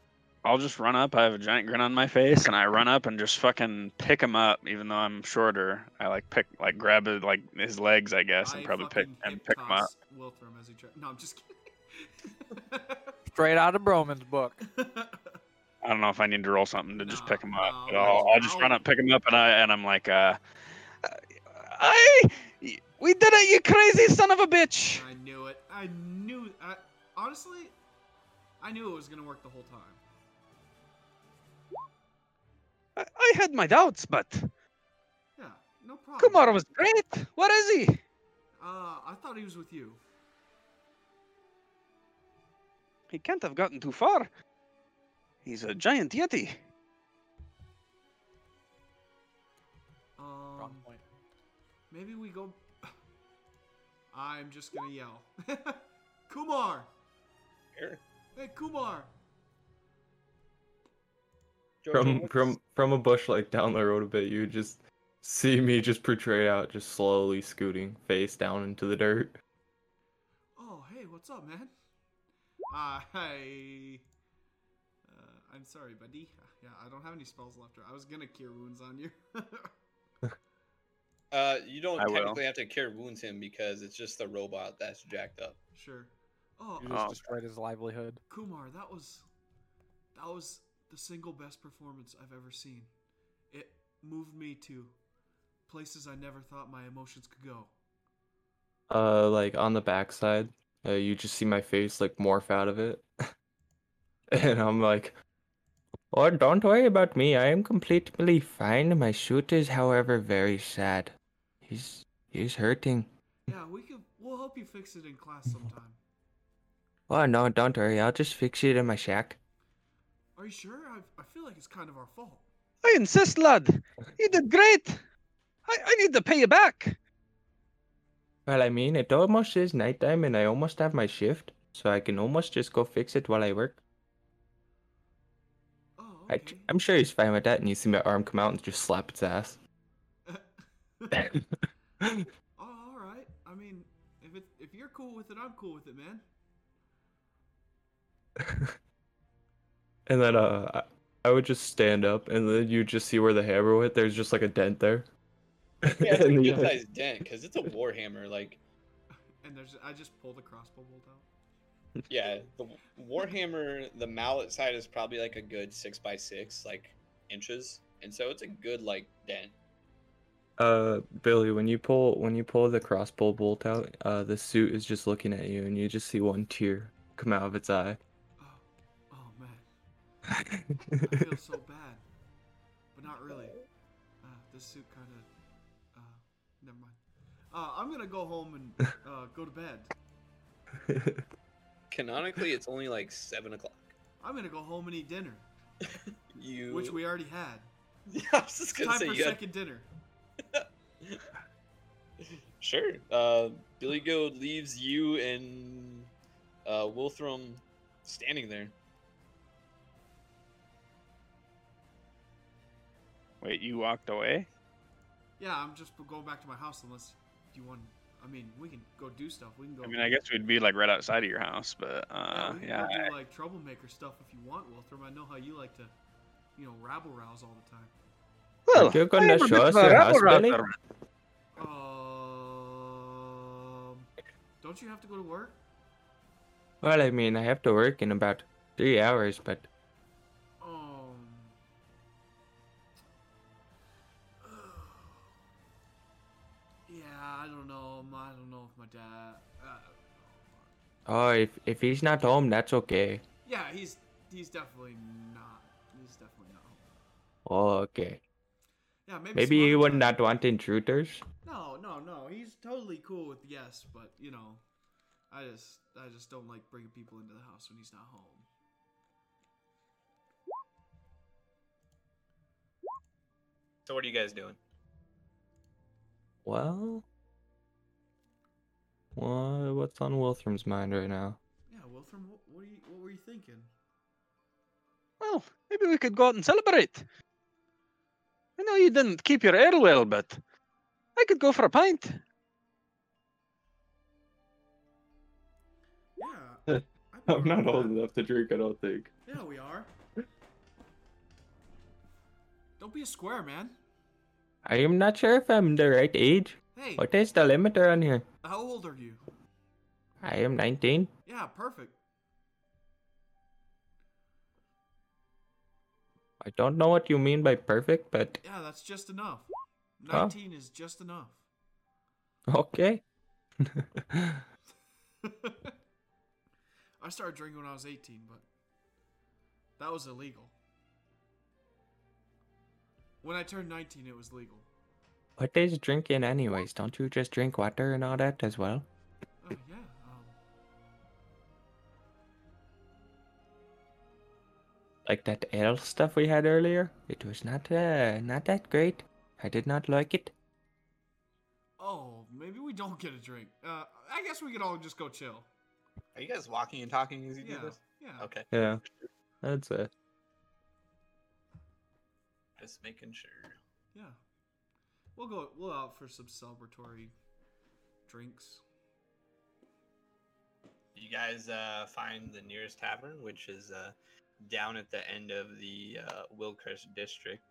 I'll just run up. I have a giant grin on my face, and I run up and just fucking pick him up, even though I'm shorter. I like pick, like grab it, like his legs, I guess, and I probably pick and pick him up. toss as he try- No, I'm just kidding. <laughs> Straight out of Broman's book. I don't know if I need to roll something to just pick him up. no, but I'll, I'll just run up, pick him up, and I and I'm like, uh, I, we did it, you crazy son of a bitch. I knew it. I knew. I, honestly, I knew it was gonna work the whole time. I, I had my doubts, but Yeah, no problem. Kumar was great. Where is he? Uh, I thought he was with you. He can't have gotten too far. He's a giant yeti. Wrong Um, point. maybe we go. <laughs> I'm just gonna yell, <laughs> Kumar. Here. Hey, Kumar. From what's- from from a bush like down the road a bit, you just see me just portray out, just slowly scooting face down into the dirt. Oh, hey, what's up, man? Uh, I. Uh, I'm sorry, buddy. Yeah, I don't have any spells left. I was gonna cure wounds on you. <laughs> Uh, you don't I will. technically have to cure wounds him because it's just the robot that's jacked up. sure. Oh, You just Oh. destroyed his livelihood. Kumar, that was that was the single best performance I've ever seen. It moved me to places I never thought my emotions could go. Uh, like on the backside, uh, you just see my face like morph out of it, <laughs> and I'm like, "Oh, don't worry about me. I am completely fine. My shoot is, however, very sad. He's he's hurting. Yeah, we could. We'll help you fix it in class sometime. Oh no, don't worry. I'll just fix it in my shack." Are you sure? I, I feel like it's kind of our fault. I insist, lad. You did great. I, I need to pay you back. Well, I mean, it almost is nighttime, and I almost have my shift, so I can almost just go fix it while I work. Oh, I, okay. I'm sure he's fine with that, and you see my arm come out and just slap its ass. <laughs> <laughs> oh, all right. I mean, if it if you're cool with it, I'm cool with it, man. <laughs> and then uh, I, I would just stand up, and then you just see where the hammer went. There's just like a dent there. <laughs> Yeah, <laughs> it's a good sized dent because it's a warhammer. Like, And there's I just pull the crossbow bolt out. yeah, the warhammer, the mallet side is probably like a good six by six, like inches, and so it's a good like dent. Uh, Billy, when you pull when you pull the crossbow bolt out, uh, the suit is just looking at you, and you just see one tear come out of its eye. Man, I feel so <laughs> bad, but not really. Uh, this suit kind of. Uh, never mind. Uh, I'm gonna go home and <laughs> uh, go to bed. Canonically, it's only like seven o'clock. I'm gonna go home and eat dinner, <laughs> You, which we already had. Yeah, I was just gonna Time say for you had- second dinner. Sure. Uh, Billy Goat leaves you and uh, Wilthram standing there. Wait, you walked away? Yeah, I'm just going back to my house unless you want. I mean, we can go do stuff. We can go. I mean, I guess we'd be like right outside of your house, but yeah, uh, we can yeah. go do like troublemaker stuff if you want, Wilthram. I know how you like to, you know, rabble rouse all the time. Well, You're gonna I am a show us your house, rabble Billy? Um, don't you have to go to work? Well, I mean, I have to work in about three hours, but Yeah, I don't know. I don't know if my dad. Uh, oh, if if he's not home, that's okay. yeah, he's he's definitely not. He's definitely not home. Oh, okay. Yeah, maybe. Maybe he would time. not want intruders. No, no, no. He's totally cool with yes, but you know, I just I just don't like bringing people into the house when he's not home. So what are you guys doing? Well, what what's on Wilthram's mind right now? Yeah, Wilthram, what, what, are you, what were you thinking? Well, maybe we could go out and celebrate. I know you didn't keep your air well, but I could go for a pint. Yeah. I'd <laughs> I'm not old enough to drink, I don't think. Yeah, we are. Don't be a square, man. I am not sure if I'm the right age. Hey, What is the limiter on here? how old are you? I am 19. Yeah, perfect. I don't know what you mean by perfect, but Yeah, that's just enough. Huh? 19 is just enough. okay. <laughs> I started drinking when I was 18, but that was illegal. When I turned 19, it was legal. what is drinking, anyways? Don't you just drink water and all that as well? Oh, yeah. Um, Like that ale stuff we had earlier? It was not, uh, not that great. I did not like it. oh, maybe we don't get a drink. Uh, I guess we could all just go chill. Are you guys walking and talking as you Yeah. do this? Yeah. Okay, Yeah, that's it. Just making sure. Yeah. We'll go. We'll out for some celebratory drinks. You guys uh, find the nearest tavern, which is uh, down at the end of the uh, Wilcrest district.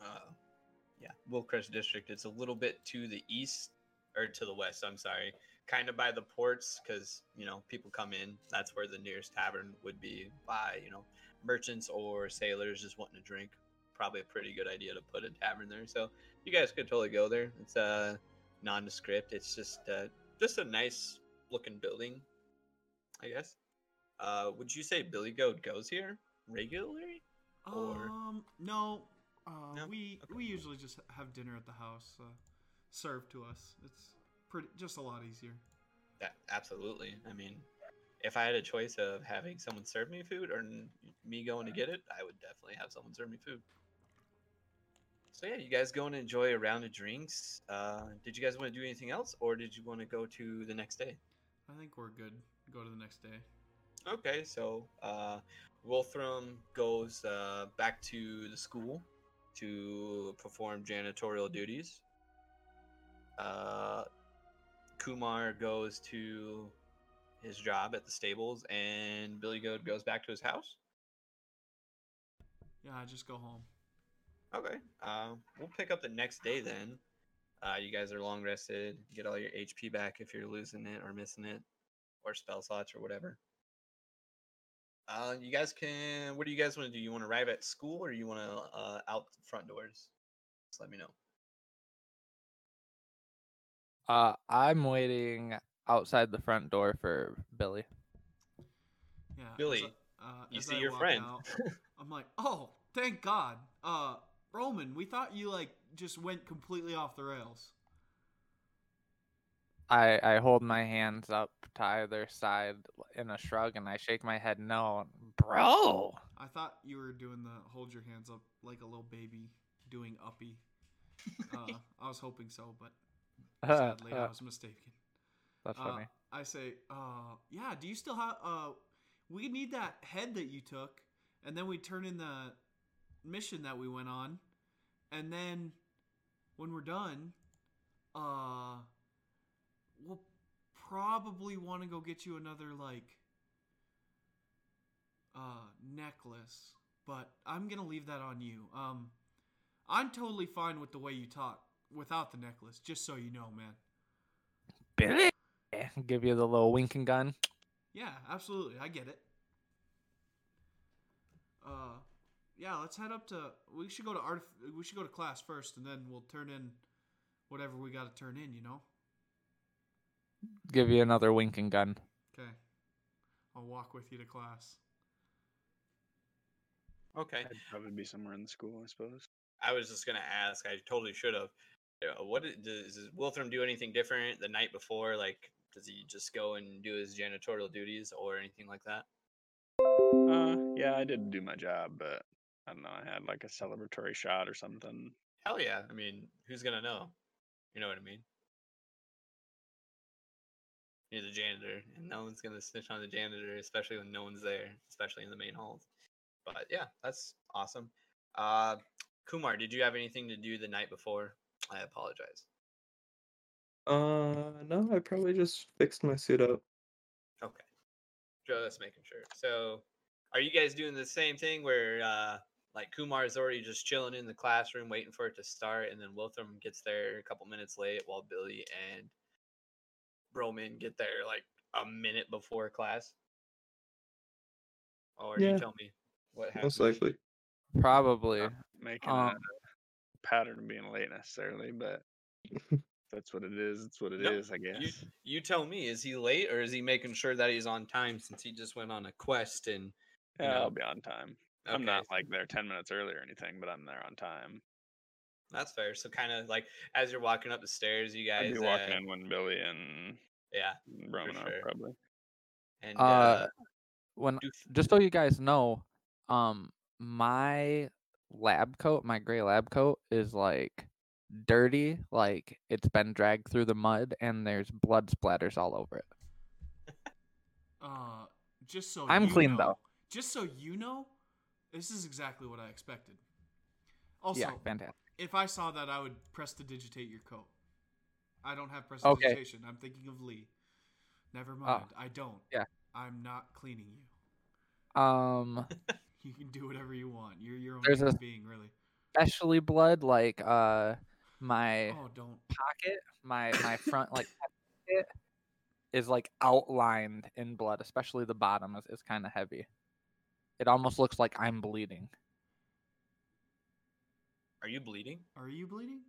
Uh, yeah, Wilcrest district. It's a little bit to the east or to the west. I'm sorry, kind of by the ports, because you know people come in. That's where the nearest tavern would be by you know merchants or sailors just wanting to drink. Probably a pretty good idea to put a tavern there. So you guys could totally go there. It's uh nondescript. It's just uh, just a nice looking building, I guess. Uh, would you say Billy Goat goes here regularly? Or- Um, no. Uh, No? we Okay. we usually just have dinner at the house, uh, served to us. It's pretty just a lot easier. That absolutely. I mean, if I had a choice of having someone serve me food or me going to get it, I would definitely have someone serve me food. So yeah, you guys go and enjoy a round of drinks. Uh, did you guys want to do anything else, or did you want to go to the next day? I think we're good. Go to the next day. Okay, so uh, Wilthram goes uh, back to the school to perform janitorial duties. Uh, Kumar goes to his job at the stables, and Billy Goat goes back to his house. Yeah, I just go home. Okay, uh, we'll pick up the next day then. Uh, you guys are long rested. Get all your HP back if you're losing it or missing it, or spell slots or whatever. Uh, you guys can. What do you guys want to do? You want to arrive at school or you want to uh, out the front doors? Just let me know. Uh, I'm waiting outside the front door for Billy. Yeah. Billy, I- uh, you see I your friend. out, <laughs> I'm like, oh, thank God. Uh, Broman, we thought you like just went completely off the rails. I I hold my hands up to either side in a shrug, and I shake my head no, bro. I thought you were doing the hold your hands up like a little baby doing uppy. <laughs> Uh, I was hoping so, but <laughs> sadly I was mistaken. That's Uh, funny. I say, uh, yeah. Do you still have? Uh, we need that head that you took, and then we turn in the mission that we went on, and then when we're done, uh, we'll probably want to go get you another like uh necklace, but I'm gonna leave that on you. Um, I'm totally fine with the way you talk without the necklace, just so you know, man. Billy, <laughs> give you the little winking gun. Yeah, absolutely. I get it. Uh, yeah, let's head up to. We should go to art. We should go to class first, and then we'll turn in whatever we got to turn in. You know. Give you another winking gun. Okay. I'll walk with you to class. Okay. I'd probably be somewhere in the school, I suppose. I was just gonna ask. I totally should have. Uh, What i- does, does Wilthram do anything different the night before? Like, does he just go and do his janitorial duties or anything like that? Uh, yeah, I did do my job, but I don't know. I had like a celebratory shot or something. Hell yeah! I mean, who's gonna know? You know what I mean? You're the janitor, and no one's gonna snitch on the janitor, especially when no one's there, especially in the main halls. But yeah, that's awesome. Uh, Kumar, did you have anything to do the night before? I apologize. Uh, no, I probably just fixed my suit up. Okay. Joe, just making sure. So, are you guys doing the same thing where, uh, like Kumar is already just chilling in the classroom waiting for it to start, and then Wilthram gets there a couple minutes late while Billy and Broman get there like a minute before class? Or Yeah. you tell me what happened. Most likely. Probably. Not making Um, a pattern of being late necessarily, but <laughs> that's what it is. It's what it is, Nope, I guess. You, you tell me, is he late or is he making sure that he's on time since he just went on a quest and you yeah, know, I'll be on time. I'm not like there 10 minutes early or anything, but I'm there on time. that's fair. So kind of like as you're walking up the stairs, you guys I'd be walking uh, in when Billy and yeah, Broman are sure. probably. and Uh, uh, when just so you guys know, um, my lab coat, my gray lab coat, is like dirty, like it's been dragged through the mud, and there's blood splatters all over it. Uh, just so I'm clean, know, though. Just so you know, this is exactly what I expected. Also, yeah, fantastic. if I saw that, I would prestidigitate your coat. I don't have Okay. Oh. I'm thinking of Lee. Never mind. I don't. yeah. I'm not cleaning you. Um, <laughs> You can do whatever you want. You're your own There's a- being, really. especially blood, like uh, my Oh, don't. pocket, my my <laughs> front like pocket is like outlined in blood, especially the bottom is, is kind of heavy. It almost looks like I'm bleeding. are you bleeding? Are you bleeding?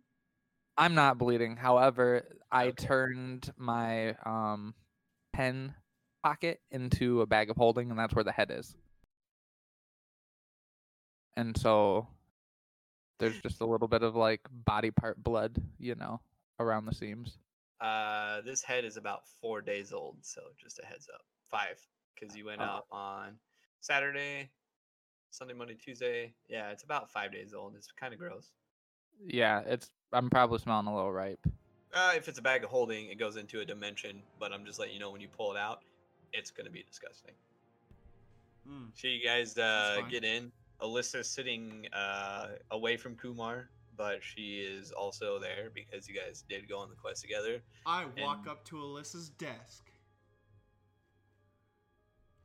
I'm not bleeding. However, I Okay. turned my um pen pocket into a bag of holding, and that's where the head is. And so there's just a little bit of like body part blood, you know, around the seams. Uh, this head is about four days old, so just a heads up. Five, because you went Oh. up on Saturday, Sunday, Monday, Tuesday. Yeah, it's about five days old. It's kind of gross. Yeah, it's I'm probably smelling a little ripe. Uh, if it's a bag of holding, it goes into a dimension, but I'm just letting you know when you pull it out, it's gonna be disgusting. Hmm. So you guys uh, get in. Alyssa's sitting uh, away from Kumar, but she is also there because you guys did go on the quest together. I walk And- up to Alyssa's desk.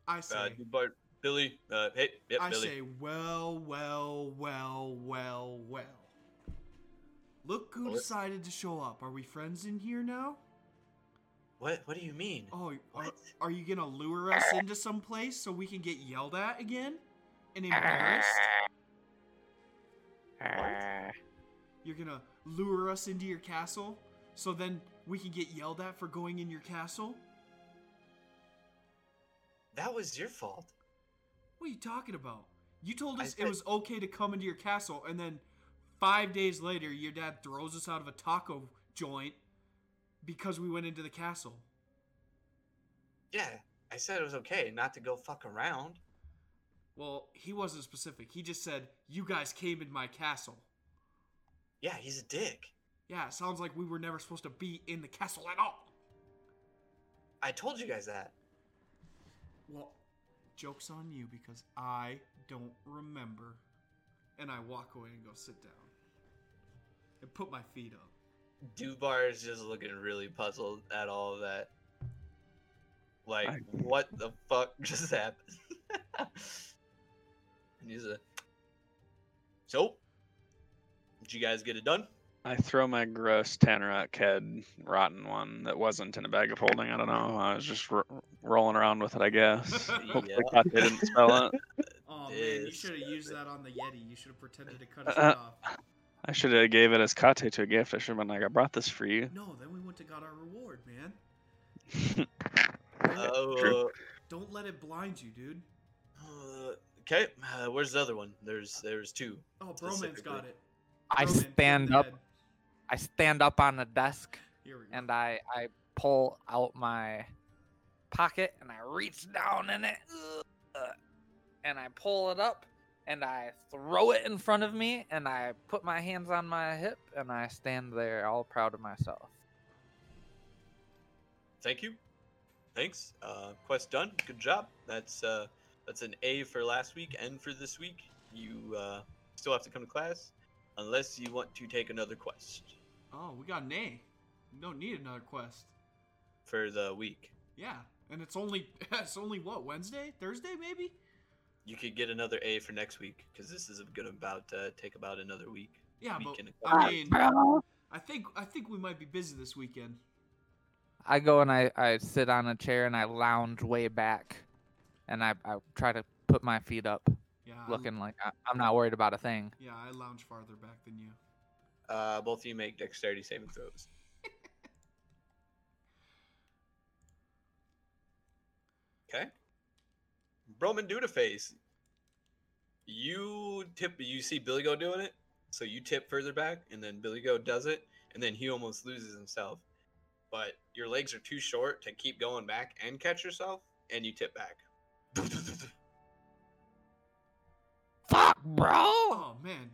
I say, Uh, but Billy, uh, hey, yep, I Billy. say, well, well, well, well, well. Look who decided to show up. Are we friends in here now? What? What do you mean? Oh, are, are you gonna lure us into some place so we can get yelled at again and embarrassed? You're gonna lure us into your castle so then we can get yelled at for going in your castle? That was your fault. What are you talking about? You told us it was okay to come into your castle, and then five days later, your dad throws us out of a taco joint because we went into the castle. Yeah, I said it was okay not to go fuck around. Well, he wasn't specific. He just said, You guys came in my castle. Yeah, he's a dick. Yeah, it sounds like we were never supposed to be in the castle at all. I told you guys that. Well, joke's on you because I don't remember. And I walk away and go sit down. And put my feet up. Dubar is just looking really puzzled at all of that. Like, I- what the fuck just <laughs> happened? And he's a. So, did you guys get it done? I throw my gross Tannerite head rotten one that wasn't in a bag of holding. I don't know. I was just ro- rolling around with it, I guess. <laughs> Hopefully, Yeah. Kate didn't smell it. <laughs> Oh man, you should have used that on the Yeti. You should have pretended to cut his Uh, off. I should have gave it as Kate to a gift. I should have been like, I brought this for you. No, then we wouldn't have got our reward, man. <laughs> Uh, Don't let it blind you, dude. uh, okay, uh, where's the other one? There's there's two. Oh, Broman's Specifically. got it. I Broman, stand him up. head. I stand up on the desk Here we go. and I I pull out my pocket and I reach down in it uh, and I pull it up and I throw it in front of me and I put my hands on my hip and I stand there all proud of myself. Thank you. thanks. Uh, quest done. Good job. That's uh, that's an A for last week and for this week. You uh, still have to come to class, unless you want to take another quest Oh, we got an A. We don't need another quest. for the week. Yeah, and it's only <laughs> it's only what Wednesday, Thursday, maybe. You could get another A for next week because this is gonna about uh, take about another week. Yeah, week but and a I mean, I think I think we might be busy this weekend. I go and I, I sit on a chair and I lounge way back, and I, I try to put my feet up, Yeah, I- looking like I, I'm not worried about a thing. yeah, I lounge farther back than you. Uh, both of you make dexterity saving throws. <laughs> okay. Broman Dudaface. You tip. You see Billy Go doing it, so you tip further back, and then Billy Go does it, and then he almost loses himself. But your legs are too short to keep going back and catch yourself, and you tip back. Fuck, bro! Oh man,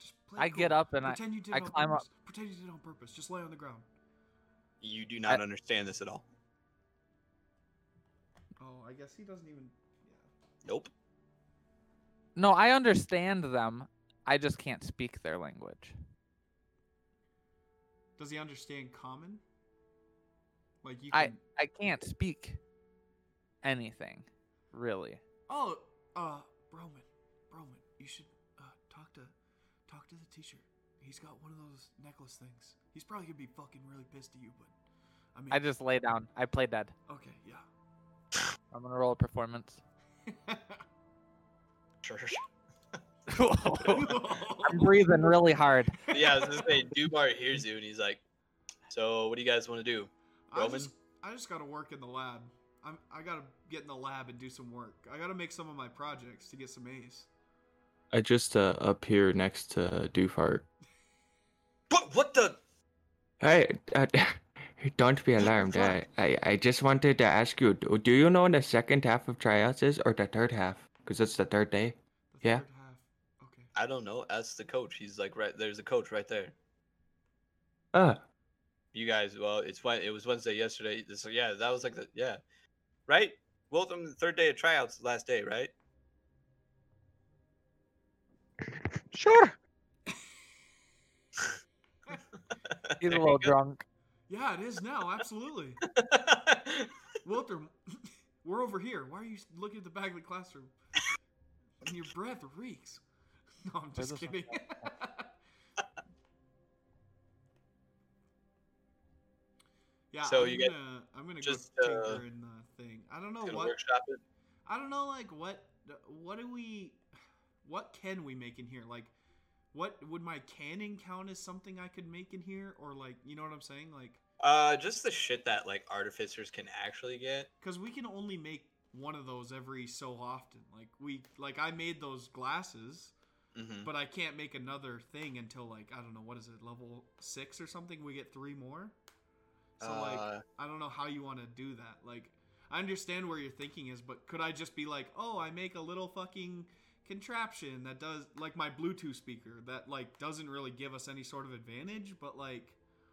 just play I it get up and I- you did I it on climb up- Pretend you did it on purpose. Just lay on the ground. You do not understand this at all. Oh, I guess he doesn't even. Yeah. Nope. No, I understand them. I just can't speak their language. Does he understand common? Like you I can. I can't speak anything, really. Oh, uh, Broman, Broman, you should uh talk to talk to the teacher. He's got one of those necklace things. He's probably gonna be fucking really pissed at you, but I mean, I just lay down. I play dead. okay, yeah. I'm gonna roll a performance. <laughs> Sure. <laughs> I'm <laughs> breathing really hard. yeah, I was gonna say Dubar hears you and he's like, "So, what do you guys want to do?" I just, I just gotta work in the lab. I'm, I gotta get in the lab and do some work. I gotta make some of my projects to get some A's. I just uh, appear next to Doofart. What? <laughs> What the? Hey, uh, <laughs> don't be alarmed. Uh, I, I just wanted to ask you, do do you know when the second half of tryouts is or the third half? Because it's the third day. The Yeah. third half. Okay. I don't know. Ask the coach. He's like, right there's a coach right there. Uh, You guys, well, it's when it was Wednesday yesterday. So yeah, that was like the yeah, right? Welcome the third day of tryouts, last day, right? <laughs> Sure. <laughs> He's a little drunk. Yeah, it is now. Absolutely. <laughs> Walter, we're over here. Why are you looking at the back of the classroom? And your breath reeks. No, I'm just kidding. yeah, So I'm you get- gonna, I'm gonna just, go uh, tinker in the thing. I don't know what. workshop it. I don't know, like what. What do we? What can we make in here? Like, what would my canning count as something I could make in here, or like, you know what I'm saying? Like, Uh, just the shit that like artificers can actually get. because we can only make one of those every so often. Like we, like I made those glasses, hmm but I can't make another thing until like I don't know what is it, level six or something. We get three more. So like Uh, I don't know how you want to do that. Like I understand where your thinking is, but could I just be like, oh, I make a little fucking contraption that does like my Bluetooth speaker that like doesn't really give us any sort of advantage, but like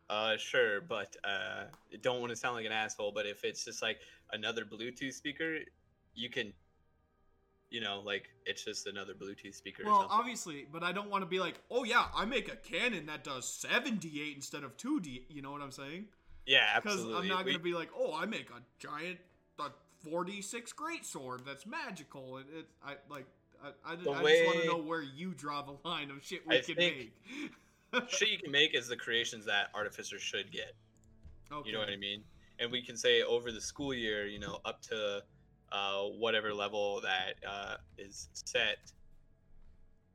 Uh, sure, but uh, don't want to sound like an asshole. But if it's just like another Bluetooth speaker, you can, you know, like it's just another Bluetooth speaker. well, obviously, but I don't want to be like, oh yeah, I make a cannon that does seven d8 instead of two d. You know what I'm saying? yeah, absolutely. Because. I'm not We- gonna be like, oh, I make a giant, a 4d6 greatsword that's magical. And it, I like, I, I, I just want to know where you draw the line of shit we I can make. <laughs> shit you can make is the creations that artificers should get. okay. You know what I mean? And we can say over the school year, you know, up to uh, whatever level that uh, is set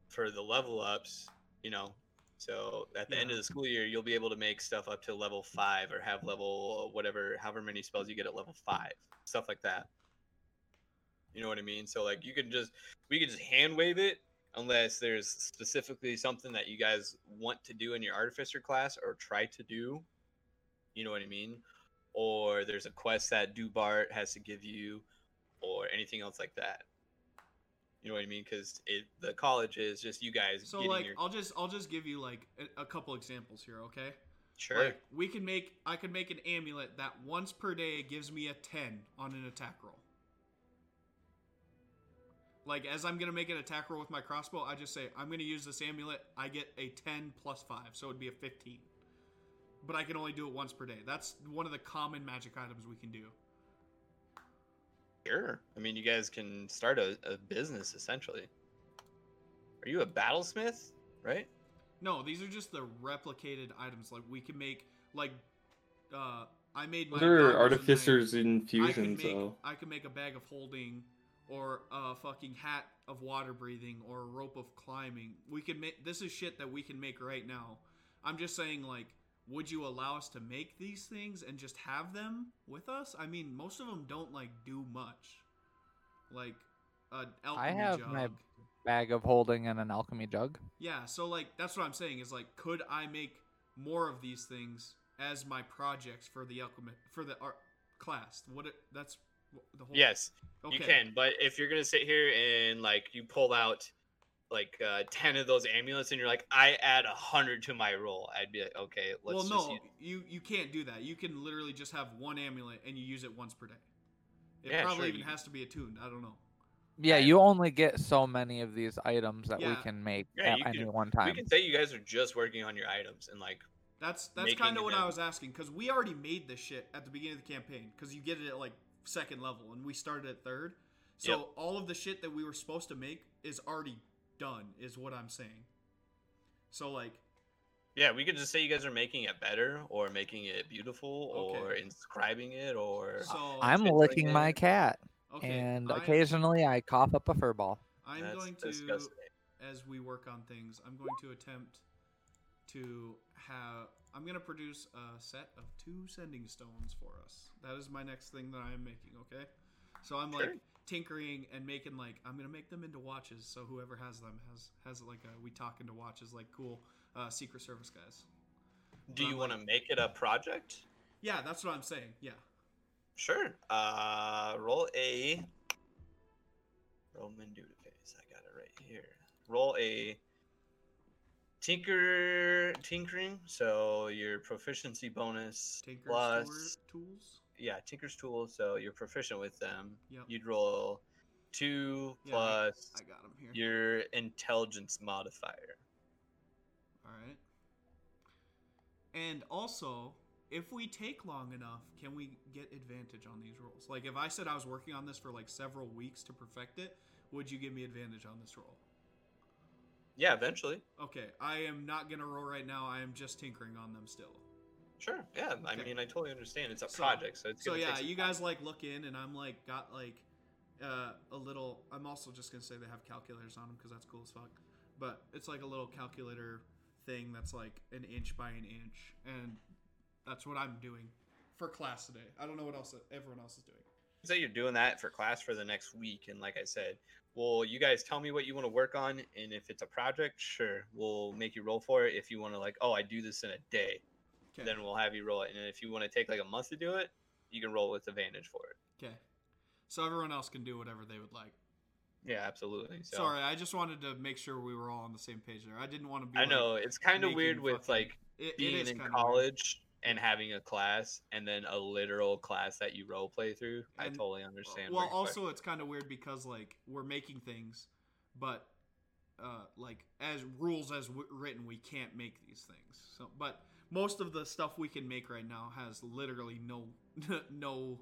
for the level ups, you know. So at the end of the school year, you'll be able to make stuff up to level five or have level whatever, however many spells you get at level five, stuff like that. You know what I mean? So like you can just we could just hand wave it unless there's specifically something that you guys want to do in your artificer class or try to do. You know what I mean? Or there's a quest that Dubart has to give you, or anything else like that. You know what I mean? Because it the college is just you guys So getting like, your I'll just, I'll just give you like a, a couple examples here, okay? Sure. Like we can make I could make an amulet that once per day gives me a 10 on an attack roll. Like as I'm gonna make an attack roll with my crossbow, I just say I'm gonna use this amulet. I get a 10 plus five, so it'd be a 15. But I can only do it once per day. That's one of the common magic items we can do. Sure. I mean, you guys can start a, a business essentially. Are you a battlesmith? Right? No, these are just the replicated items. Like we can make like uh I made my Those are artificers I- in I fusion, so I can make a bag of holding or a fucking hat of water breathing or a rope of climbing. We can make this is shit that we can make right now. I'm just saying like would you allow us to make these things and just have them with us? I mean, most of them don't like do much. Like an alchemy I have jug. my bag of holding and an alchemy jug. Yeah, so like that's what I'm saying is like could I make more of these things as my projects for the alchemy for the art class? What it that's the whole Yes, okay. you can. But if you're gonna sit here and like you pull out like uh, ten of those amulets and you're like, I add a hundred to my roll, I'd be like, okay, let's well, no, use- you you can't do that. You can literally just have one amulet and you use it once per day. It Yeah, probably sure, even you- has to be attuned. I don't know. Yeah, you only get so many of these items that we can make Yeah, at you any can- one time. we can say you guys are just working on your items and like That's that's kind of what I was asking because we already made this shit at the beginning of the campaign because you get it at like second level and we started at third. So Yep. all of the shit that we were supposed to make is already done, is what I'm saying. So like, yeah, we could just say you guys are making it better or making it beautiful or inscribing it or so I'm licking like my cat, okay, and I- occasionally I cough up a fur ball. I'm That's going to disgusting. as we work on things, I'm going to attempt to have. I'm going to produce a set of two sending stones for us. That is my next thing that I am making. Okay, so I'm like Sure. Tinkering and making like I'm to make them into watches. So whoever has them has has like a we talk into watches like cool uh, Secret Service guys. Do you want to make it a project? Yeah, that's what I'm saying. Yeah. Sure. Uh, roll a Broman Dudaface. I got it right here. Roll a tinker tinkering. So your proficiency bonus Tinker's plus tools. Yeah, tinker's tool. So you're proficient with them. Yep. You'd roll two Yeah, plus I got here. your intelligence modifier. All right. And also, if we take long enough, can we get advantage on these rolls? Like, if I said I was working on this for like several weeks to perfect it, would you give me advantage on this roll? Yeah, eventually. Okay, I am not gonna roll right now. I am just tinkering on them still. Sure. Yeah. I Okay. mean, I totally understand. It's a So- project, so it's So yeah, take some you time. guys like look in, and I'm like got like uh, a little. I'm also just gonna say they have calculators on them because that's cool as fuck. But it's like a little calculator thing that's like an inch by an inch, and that's what I'm doing for class today. I don't know what else everyone else is doing. say you're doing that for class for the next week and like i said well you guys tell me what you want to work on and if it's a project sure we'll make you roll for it if you want to like oh i do this in a day Okay. then we'll have you roll it and if you want to take like a month to do it you can roll with advantage for it Okay. So everyone else can do whatever they would like. yeah absolutely so Sorry, I just wanted to make sure we were all on the same page there. I didn't want to be. i like- know it's kind of weird with fucking- like it, it being is in kinda weird. college and having a class and then a literal class that you role play through i totally understand Well, also it's kind of weird because like we're making things, but uh, like as rules as w- written, we can't make these things. So, but most of the stuff we can make right now has literally no <laughs> no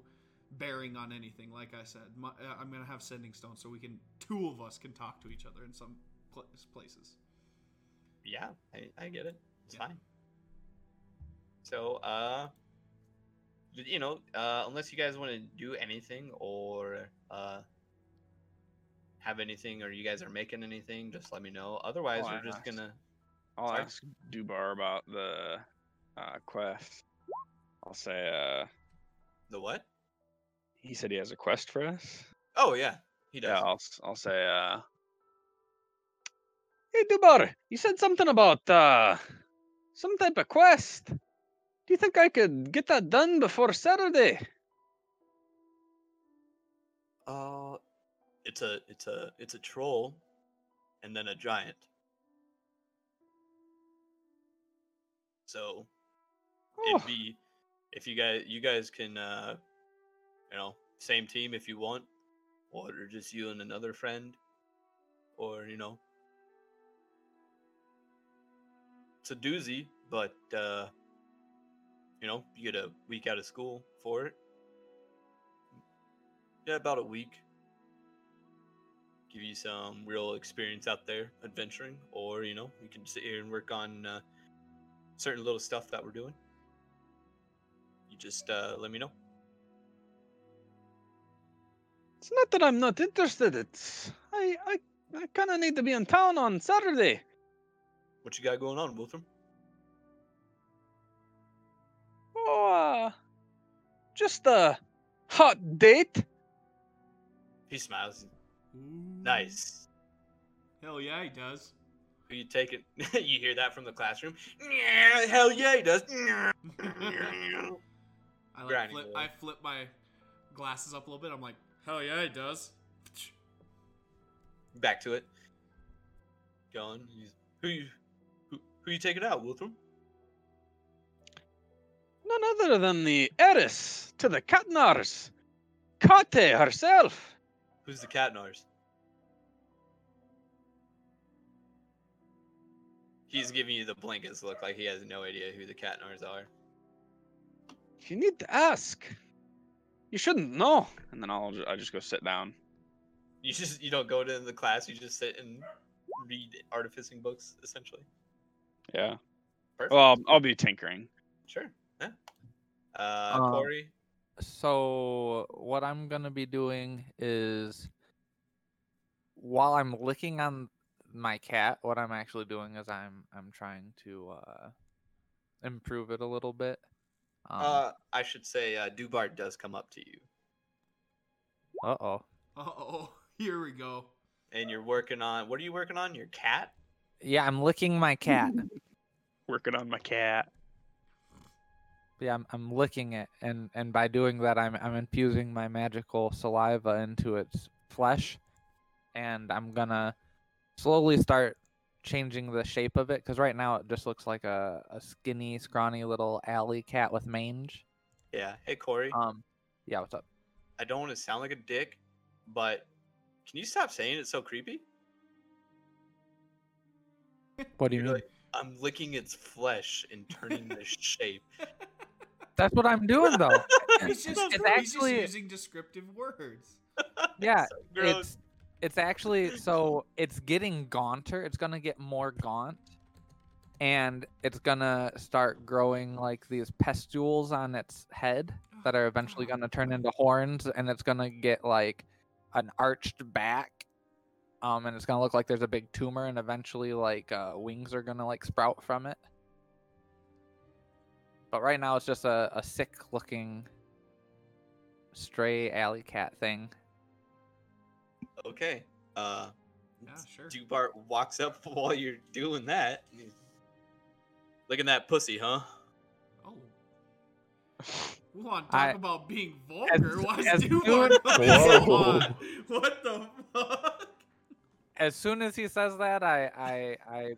bearing on anything. Like I said, my, uh, I'm gonna have sending stones so we can two of us can talk to each other in some pl- places. yeah i, I get it it's Yeah. fine so uh you know uh unless you guys want to do anything or uh have anything or you guys are making anything just let me know otherwise I'll we're just ask. gonna I'll Sorry? ask Dubar about the uh, quest. I'll say, uh, the what he said he has a quest for us. oh yeah he does Yeah, I'll, I'll say, uh, hey, Dubar, you said something about uh, some type of quest. Do you think I could get that done before Saturday? uh it's a it's a it's a troll and then a giant so it'd be if you guys you guys can uh you know same team if you want or just you and another friend or you know it's a doozy but uh you know you get a week out of school for it. Yeah about a week. Give you some real experience out there adventuring or you know you can sit here and work on uh, certain little stuff that we're doing you just uh, let me know. it's not that I'm not interested. It's I I, I kind of need to be in town on Saturday. What you got going on, Wilthram? Oh, uh, just a hot date. He smiles. Nice. Hell yeah, he does. Who you taking? <laughs> you hear that from the classroom? Yeah, hell yeah, he does. <laughs> I like Grinding flip. I flip my glasses up a little bit. I'm like, hell yeah, he does. Back to it. Going. He's, who you? Who, who you taking out, Wilthram? None other than the heiress to the Katnars, Kate herself. Who's the cat nars? He's giving you the blankest look, like he has no idea who the cat nars are. You need to ask. You shouldn't know. And then I'll ju- I just go sit down. You just you don't go to the class. You just sit and read artificing books, essentially. Yeah. Perfect. Well, I'll, I'll be tinkering. Sure. Yeah. Uh, Um, Corey. So what I'm gonna be doing is while I'm licking on my cat, what I'm actually doing is I'm I'm trying to uh improve it a little bit. Um, Uh, I should say, uh, Dubart does come up to you, uh oh. Uh oh, <laughs> here we go. and you're working on. What are you working on? Your cat? Yeah, I'm licking my cat. <laughs> Working on my cat. Yeah, I'm, I'm licking it, and and by doing that, I'm I'm infusing my magical saliva into its flesh, and I'm gonna slowly start changing the shape of it because right now it just looks like a, a skinny, scrawny little alley cat with mange. Yeah. Hey, Corey. Um, yeah, what's up? I don't want to sound like a dick, but can you stop saying it's so creepy? What do you You're mean? like, I'm licking its flesh and turning the <laughs> shape. That's what I'm doing though. <laughs> He's just, It's he's actually- just using descriptive words. Yeah, So <laughs> gross. it's it's actually so it's getting gaunter. It's gonna get more gaunt, and it's gonna start growing like these pustules on its head that are eventually gonna turn into horns, and it's gonna get like an arched back, um, and it's gonna look like there's a big tumor, and eventually like uh, wings are gonna like sprout from it. But right now it's just a, a sick looking stray alley cat thing. Okay. Uh, Yeah, sure. Dubart walks up <laughs> while you're doing that. and he's, Look at that pussy, huh? Oh. We want to talk I- about being vulgar. as- Why is Duval soon- <laughs> going so Whoa. What the fuck? as soon as he says that, I I I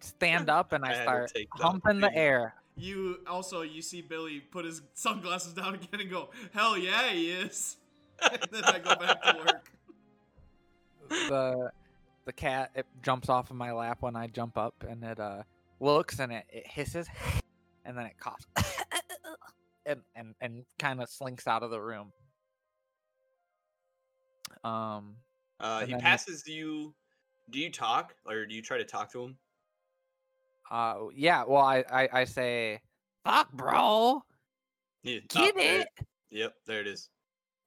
stand up and I I start take humping the air. You also you see Billy put his sunglasses down again and go, "Hell yeah, he is." <laughs> and then I go back to work. The the cat it jumps off of my lap when I jump up and it uh looks and it, it hisses <laughs> and then it coughs <laughs> and and and kind of slinks out of the room. Um Uh, he passes you. Do you talk or do you try to talk to him? uh yeah, well I I, I say fuck bro. Yeah, oh, Get there- it. Yep, there it is.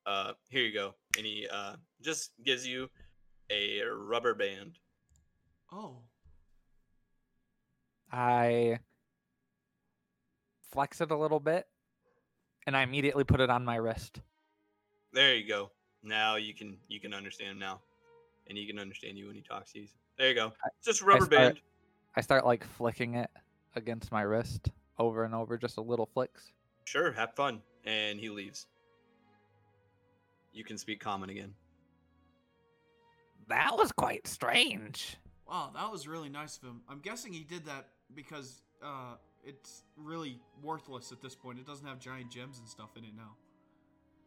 Uh, here you go. And he uh just gives you a rubber band. Oh, I flex it a little bit and I immediately put it on my wrist. There you go. Now you can you can understand him now, and he can understand you when he talks to you. There you go. Just a rubber start- band. I start like flicking it against my wrist over and over, just a little flicks. Sure, have fun. And he leaves. You can speak common again. That was quite strange. wow, that was really nice of him. I'm guessing he did that because uh, it's really worthless at this point. It doesn't have giant gems and stuff in it now.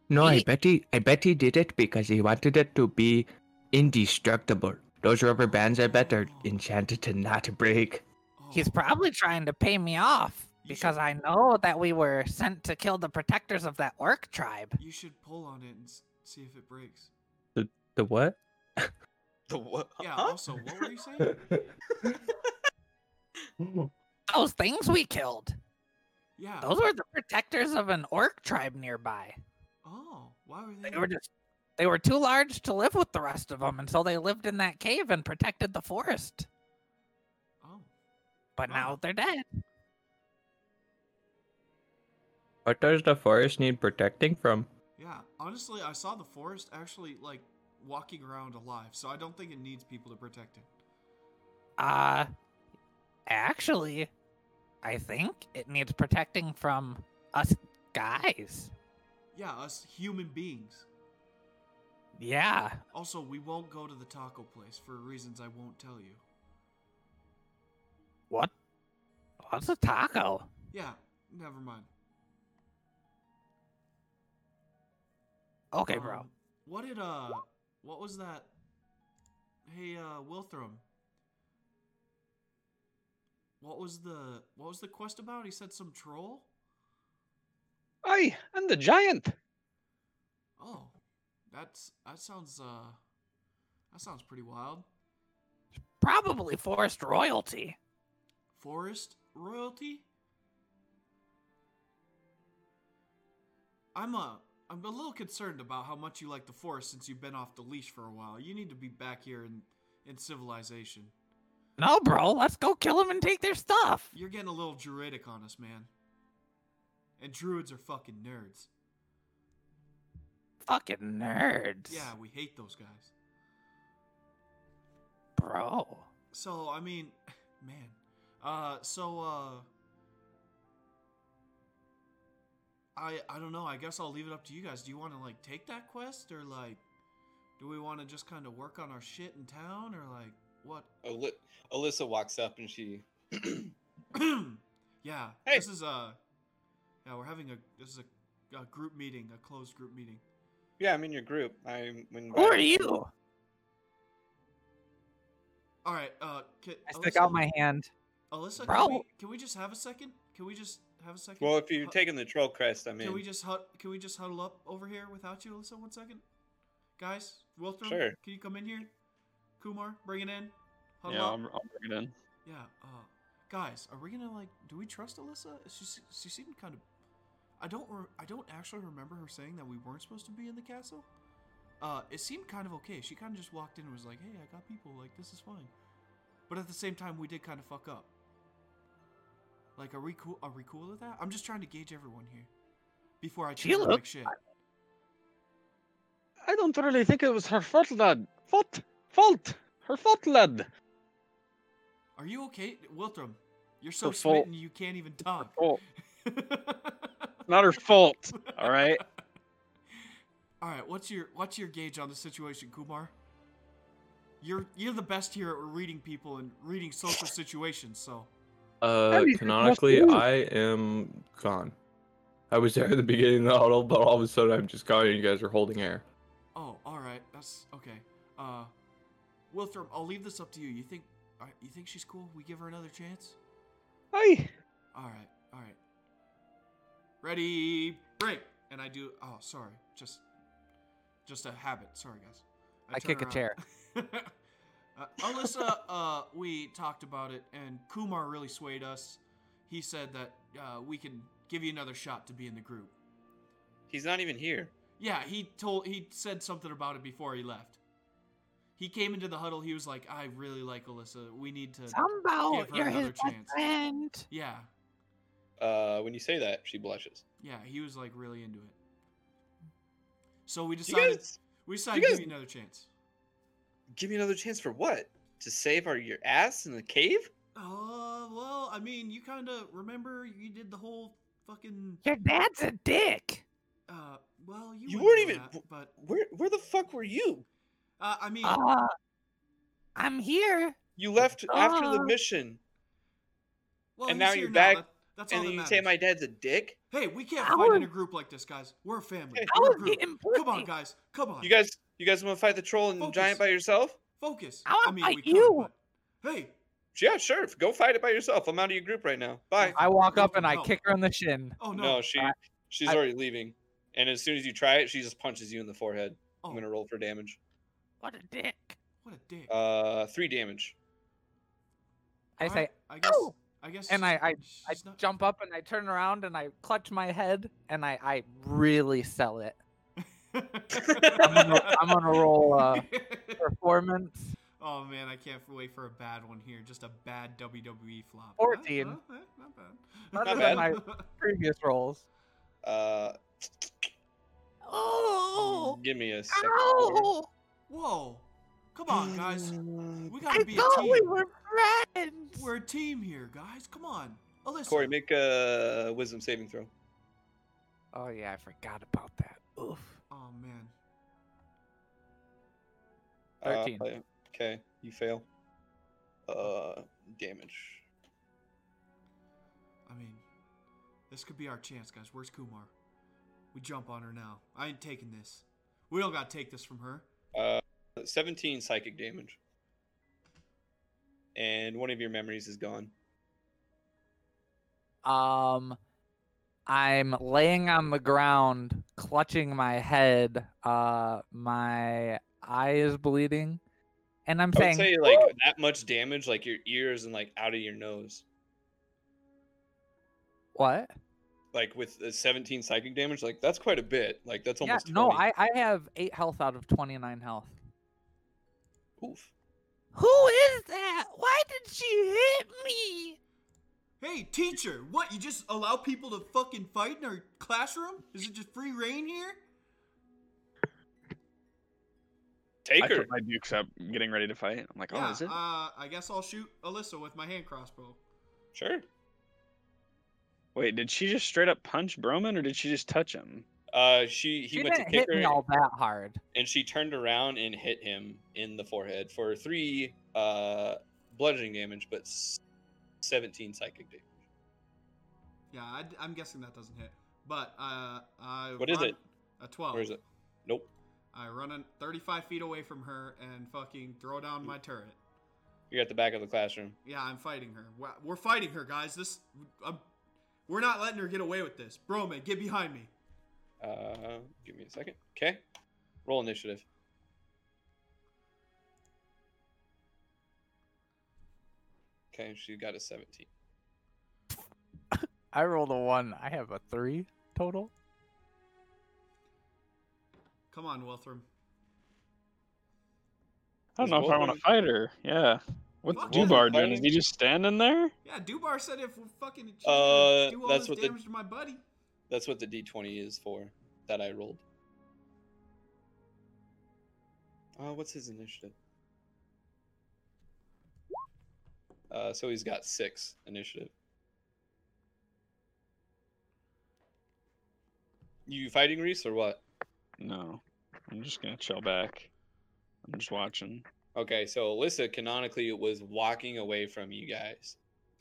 No, I bet he I bet he did it because he wanted it to be indestructible. Those rubber bands I bet are enchanted to not break. Oh, He's probably trying to pay me off You because should- I know that we were sent to kill the protectors of that orc tribe. You should pull on it and see if it breaks. The The what? <laughs> The what? Yeah. Huh? Also, what were you saying? <laughs> Those things we killed. Yeah. Those were the protectors of an orc tribe nearby. Oh, why were they? They were just they were too large to live with the rest of them, and so they lived in that cave and protected the forest. Oh, But Oh. now they're dead. what does the forest need protecting from? yeah. Honestly, I saw the forest actually like walking around alive, so I don't think it needs people to protect it. Uh actually, I think it needs protecting from us guys. Yeah, us human beings. Yeah. Also, we won't go to the taco place for reasons I won't tell you. What? What's a taco? Yeah, never mind. Okay, bro. Um, what did uh what was that? Hey uh Wilthram. What was the what was the quest about? He said some troll? Aye, and the giant. Oh. That's that sounds uh that sounds pretty wild. Probably forest royalty. Forest royalty? I'm uh I'm a little concerned about how much you like the forest since you've been off the leash for a while. You need to be back here in in civilization. No, bro. Let's go kill them and take their stuff. You're getting a little druidic on us, man. And druids are fucking nerds. Fucking nerds. Yeah, we hate those guys. Bro. So, I mean, <laughs> man. Uh, so, uh. I, I don't know. I guess I'll leave it up to you guys. Do you want to, like, take that quest? Or, like, do we want to just kind of work on our shit in town? Or, like, what? Aly- Alyssa walks up and she. <clears throat> yeah. Hey. This is, a Yeah, we're having a. This is a, a group meeting, a closed group meeting. Yeah, I'm in your group. I'm. When Who are you? All right, uh. Can, I stick out my hand. Alyssa, Bro. can we, can we just have a second? Can we just have a second? Well, if you're Hu- taking the troll crest, I mean, can we just hud- can we just huddle up over here without you, Alyssa? One second, guys. Wilthram, Sure. Can you come in here? Kumar, bring it in. Huddle Yeah, up. I'll, I'll bring it in. Yeah. Uh, guys, are we gonna like? Do we trust Alyssa? She she seemed kind of. I don't. Re- I don't actually remember her saying that we weren't supposed to be in the castle. Uh, it seemed kind of okay. She kind of just walked in and was like, "Hey, I got people. Like, this is fine." But at the same time, we did kind of fuck up. Like, are we cool? Are we cool with that? I'm just trying to gauge everyone here before I treat her like shit. I don't really think it was her fault, lad. Fault, fault, her fault, lad. Are you okay, Wilthram? You're so Her fault. smitten you can't even talk. Fault. <laughs> Not her fault. All right. <laughs> All right, what's your what's your gauge on the situation, Kumar? You're you're the best here at reading people and reading social situations. So Uh, How do you canonically. I am gone. I was there at the beginning of the huddle, but all of a sudden I'm just gone and you guys are holding air. Oh, all right. That's okay. Uh, Wilthram, I'll leave this up to you. You think, uh, you think she's cool? We give her another chance. Aye. All right, all right. Ready, break. And I do. Oh, sorry. Just, just a habit. Sorry, guys. I turn kick a around. chair. <laughs> uh, Alyssa, uh, we talked about it, and Kumar really swayed us. He said that uh, we can give you another shot to be in the group. He's not even here. Yeah, he told he said something about it before he left. He came into the huddle. He was like, "I really like Alyssa. We need to." Somehow Give her you're another best chance. friend. Yeah, Uh, when you say that, she blushes. yeah, he was like really into it. So we You decided guys, we decided you to give you another chance. Give me another chance for what? To save our your ass in the cave? Uh, well, I mean, you kind of remember you did the whole fucking. Your dad's a dick. Uh, well, you, You weren't even- that, but Where where the fuck were you? uh, I mean, Uh, I'm here. You left after the Uh. mission. Well, And now you're back, That- that's all and that then you matters. say my dad's a dick. Hey, we can't I fight in a group like this, guys. We're a family. Hey, We're a group. Come on, guys. Come on. You guys, you guys want to fight the troll and Focus. giant by yourself? focus. I wanna I mean, fight we could, you. but hey, Yeah, sure. Go fight it by yourself. I'm out of your group right now. Bye. I walk up and I No. kick her in the shin. oh no. No, she I- she's I- already leaving. And as soon as you try it, she just punches you in the forehead. oh, I'm gonna roll for damage. What a dick. what a dick. Uh, three damage. I say, I guess. "Ow!" I guess. and I, I, I not- jump up and I turn around and I clutch my head and I, I really sell it. I'm gonna, I'm gonna roll uh, performance. oh man, I can't wait for a bad one here. Just a bad WWE flop. 14. Uh, uh, eh, not bad. Better than my- Previous rolls. Uh, Oh, give me a second. here. ow! Whoa. Come on, guys. We gotta be a thought team. we were friends. We're a team here, guys. Come on. Alyssa. Corey, make a wisdom saving throw. Oh yeah, I forgot about that. Oof. Oh man. Uh, okay, you fail. Uh, damage. I mean, this could be our chance, guys. Where's Kumar? We jump on her now. I ain't taking this. We don't gotta take this from her. Uh, 17 psychic damage. And one of your memories is gone. Um, I'm laying on the ground, clutching my head. Uh, my eye is bleeding, and I'm I would saying, say like "Oh!" that much damage, like your ears and like out of your nose. what? Like with the 17 psychic damage, like that's quite a bit. Like that's Yeah, almost. no, 20. I I have eight health out of twenty nine health. Oof. Who is that? Why did she hit me? Hey, teacher, what? You just allow people to fucking fight in our classroom? Is it just free reign here? Take I her. put my dukes up, getting ready to fight. I'm like, oh, is it? Uh, I guess I'll shoot Alyssa with my hand crossbow. Sure. Wait, did she just straight up punch Broman, or did she just touch him? Uh, she he She went to didn't kick hit her, me all that hard. and she turned around and hit him in the forehead for three uh bludgeoning damage, but s- 17 psychic damage. Yeah, I, am guessing that doesn't hit. But uh, I What is it? A 12. Where is it? Nope. I run a 35 feet away from her and fucking throw down my turret. You're at the back of the classroom. Yeah, I'm fighting her. We're- fighting her, guys. This, i we're not letting her get away with this. Bro, man, get behind me. Uh, give me a second. Okay. Roll initiative. Okay, she got a 17. <laughs> I rolled a one. I have a three total. Come on, Wilthram. I don't know if I want to fight her. Yeah. What's Fuck Dubar Wolfram doing? Is he just standing there? Yeah, Dubar said if we're fucking Uh, gonna do all that's this what the- damage to my buddy. That's what the d20 is for that I rolled. Uh, what's his initiative? Uh, so he's got six initiative. You fighting Reese or what? No. I'm just gonna chill back. I'm just watching. Okay, so Alyssa canonically was walking away from you guys.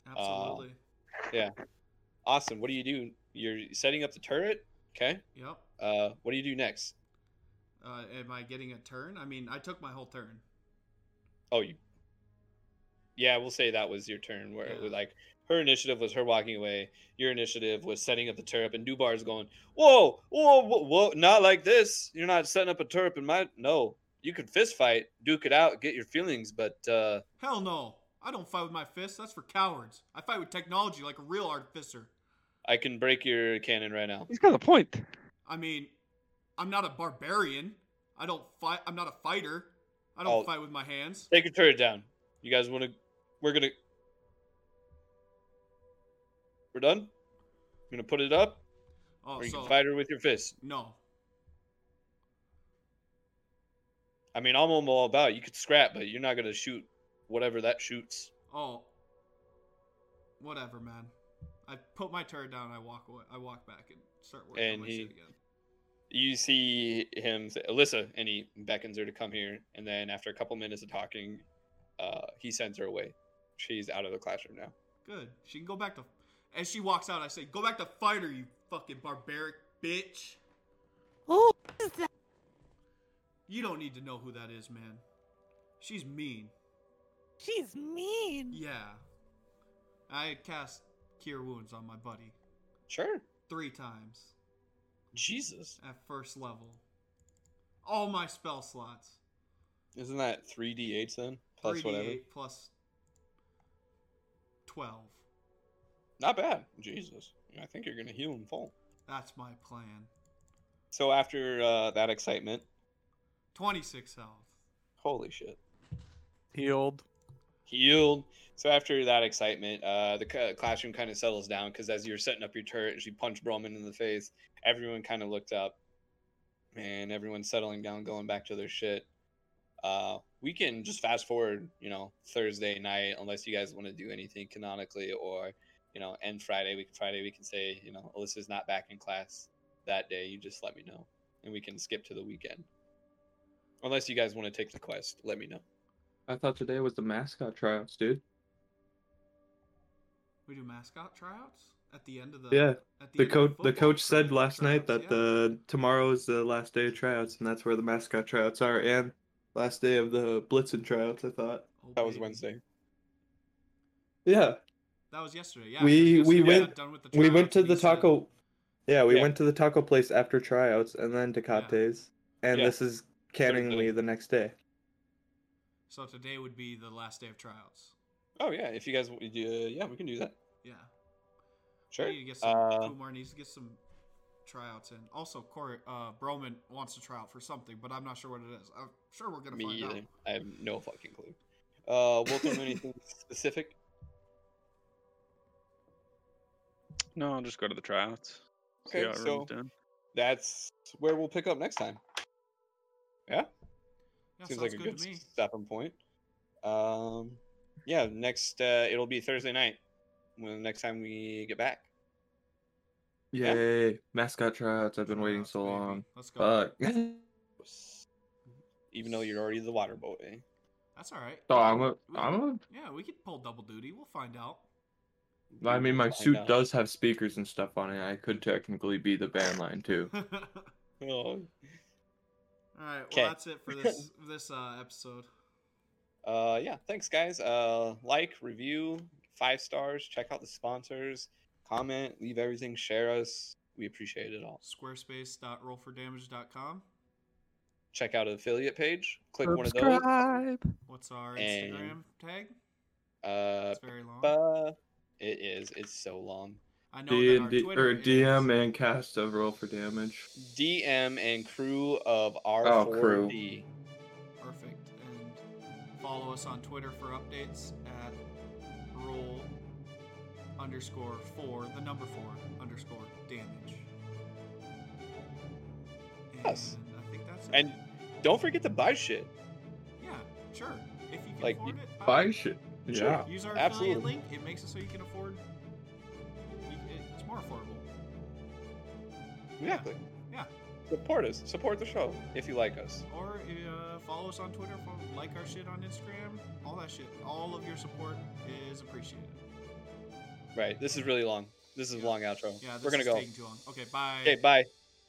Absolutely. Yeah. Awesome. What do you do? You're setting up the turret. Okay. yep. Uh, what do you do next? Uh, am I getting a turn? I mean, I took my whole turn. Oh, you. Yeah, we'll say that was your turn. Where it was like her initiative was her walking away. Your initiative was setting up the turret, and Dubar's going, "Whoa, whoa, whoa, whoa! Not like this. You're not setting up a turret in my. No, you can fist fight, duke it out, get your feelings, but uh, Hell no. I don't fight with my fists. That's for cowards. I fight with technology like a real artificer. I can break your cannon right now." He's got a point. I mean, I'm not a barbarian. I don't fight. I'm not a fighter. I don't Oh. fight with my hands. Take your turret down. You guys want to? We're gonna. We're done. I'm gonna put it up, Oh, or you so can fight her with your fist. no. I mean, I'm all about. it. You could scrap, but you're not gonna shoot whatever that shoots. Oh, whatever, man. I put my turret down. I walk away. I walk back and start working on And my he- shit again. you see him say, Alyssa, and he beckons her to come here. And then after a couple minutes of talking, uh, he sends her away. She's out of the classroom now. Good. She can go back to. As she walks out, I say, "Go back to fighter, you fucking barbaric bitch." Who is that? You don't need to know who that is, man. She's mean. She's mean. Yeah. I cast Cure Wounds on my buddy Sure. three times Jesus. at first level. All my spell slots. Isn't that 3d8s then? Plus 3d8 whatever. plus 12. Not bad. Jesus. I think you're going to heal in full. That's my plan. So after uh, that excitement, 26 health. holy shit. Healed. Healed. So after that excitement, uh, the ca- classroom kind of settles down because as you're setting up your turret, she punched Broman in the face. Everyone kind of looked up, and everyone's settling down, going back to their shit. Uh, we can just fast forward, you know, Thursday night, unless you guys want to do anything canonically, or you know, end Friday. We can Friday we can say, you know, Alyssa's not back in class that day. You just let me know, and we can skip to the weekend. Unless you guys want to take the quest, let me know. I thought today was the mascot tryouts, dude. We do mascot tryouts at the end of the Yeah, At the end coach the coach said try- last night that yeah. the tomorrow is the last day of tryouts, and that's where the mascot tryouts are, and last day of the Blitzen tryouts. I thought. Oh, That was baby. Wednesday. Yeah, That was yesterday. Yeah. 'cause we yesterday we went done with the we went to the he said- taco. Yeah, we Yeah. went to the taco place after tryouts, and then Tecate's, and Yeah. this is canningly the next day. So today would be the last day of tryouts. Oh yeah, if you guys want to yeah, we can do that. Yeah. Sure. We need to get some. Uh, Kumar needs to get some tryouts in. Also, Corey uh, Broman wants to try out for something, but I'm not sure what it is. I'm sure we're gonna me find either. out. I have no fucking clue. Uh, Wilton, <laughs> anything specific? No, I'll just go to the tryouts. Okay, so- That's where we'll pick up next time. Yeah, Yeah, seems like a good, good stopping point. Um, yeah, next uh, it'll be Thursday night when the next time we get back. Yeah. Yay! Mascot tryouts. I've been waiting so long. Let's go. Fuck. <laughs> Even though you're already the water boy. That's all right. Oh, I'm a, We I'm a. Yeah, we could pull double duty. We'll find out. I mean, my suit out. does have speakers and stuff on it. I could technically be the band line too. <laughs> Oh, All right. Well, 'Kay. that's it for this <laughs> this uh, episode. Uh, yeah, thanks guys. Uh, like, review, five stars. Check out the sponsors. Comment, leave everything, share us. We appreciate it all. Squarespace.rollfordamage.com. Check out an affiliate page. Click one of those. Subscribe. What's our And- Instagram tag? Uh, It's very long. uh, it is. It's so long. I know D that our D Twitter or DM is- and cast of roll for damage. DM and crew of R4D. Oh, crew. Perfect. And follow us on Twitter for updates at roll underscore four, the number four underscore damage. And Yes. I think that's it. And don't forget to buy shit. yeah, sure. If you can Like, afford it, Buy shit. Sure. Yeah. Use our absolutely. affiliate link. It makes it so you can afford. It's more affordable. Exactly. Yeah. Support us. Support the show if you like us. Or uh, follow us on Twitter, follow, like our shit on Instagram, all that shit. All of your support is appreciated. Right. This is really long. This is a Yeah. long outro. Yeah, this We're gonna go. taking too long. Okay, bye. Okay. Bye.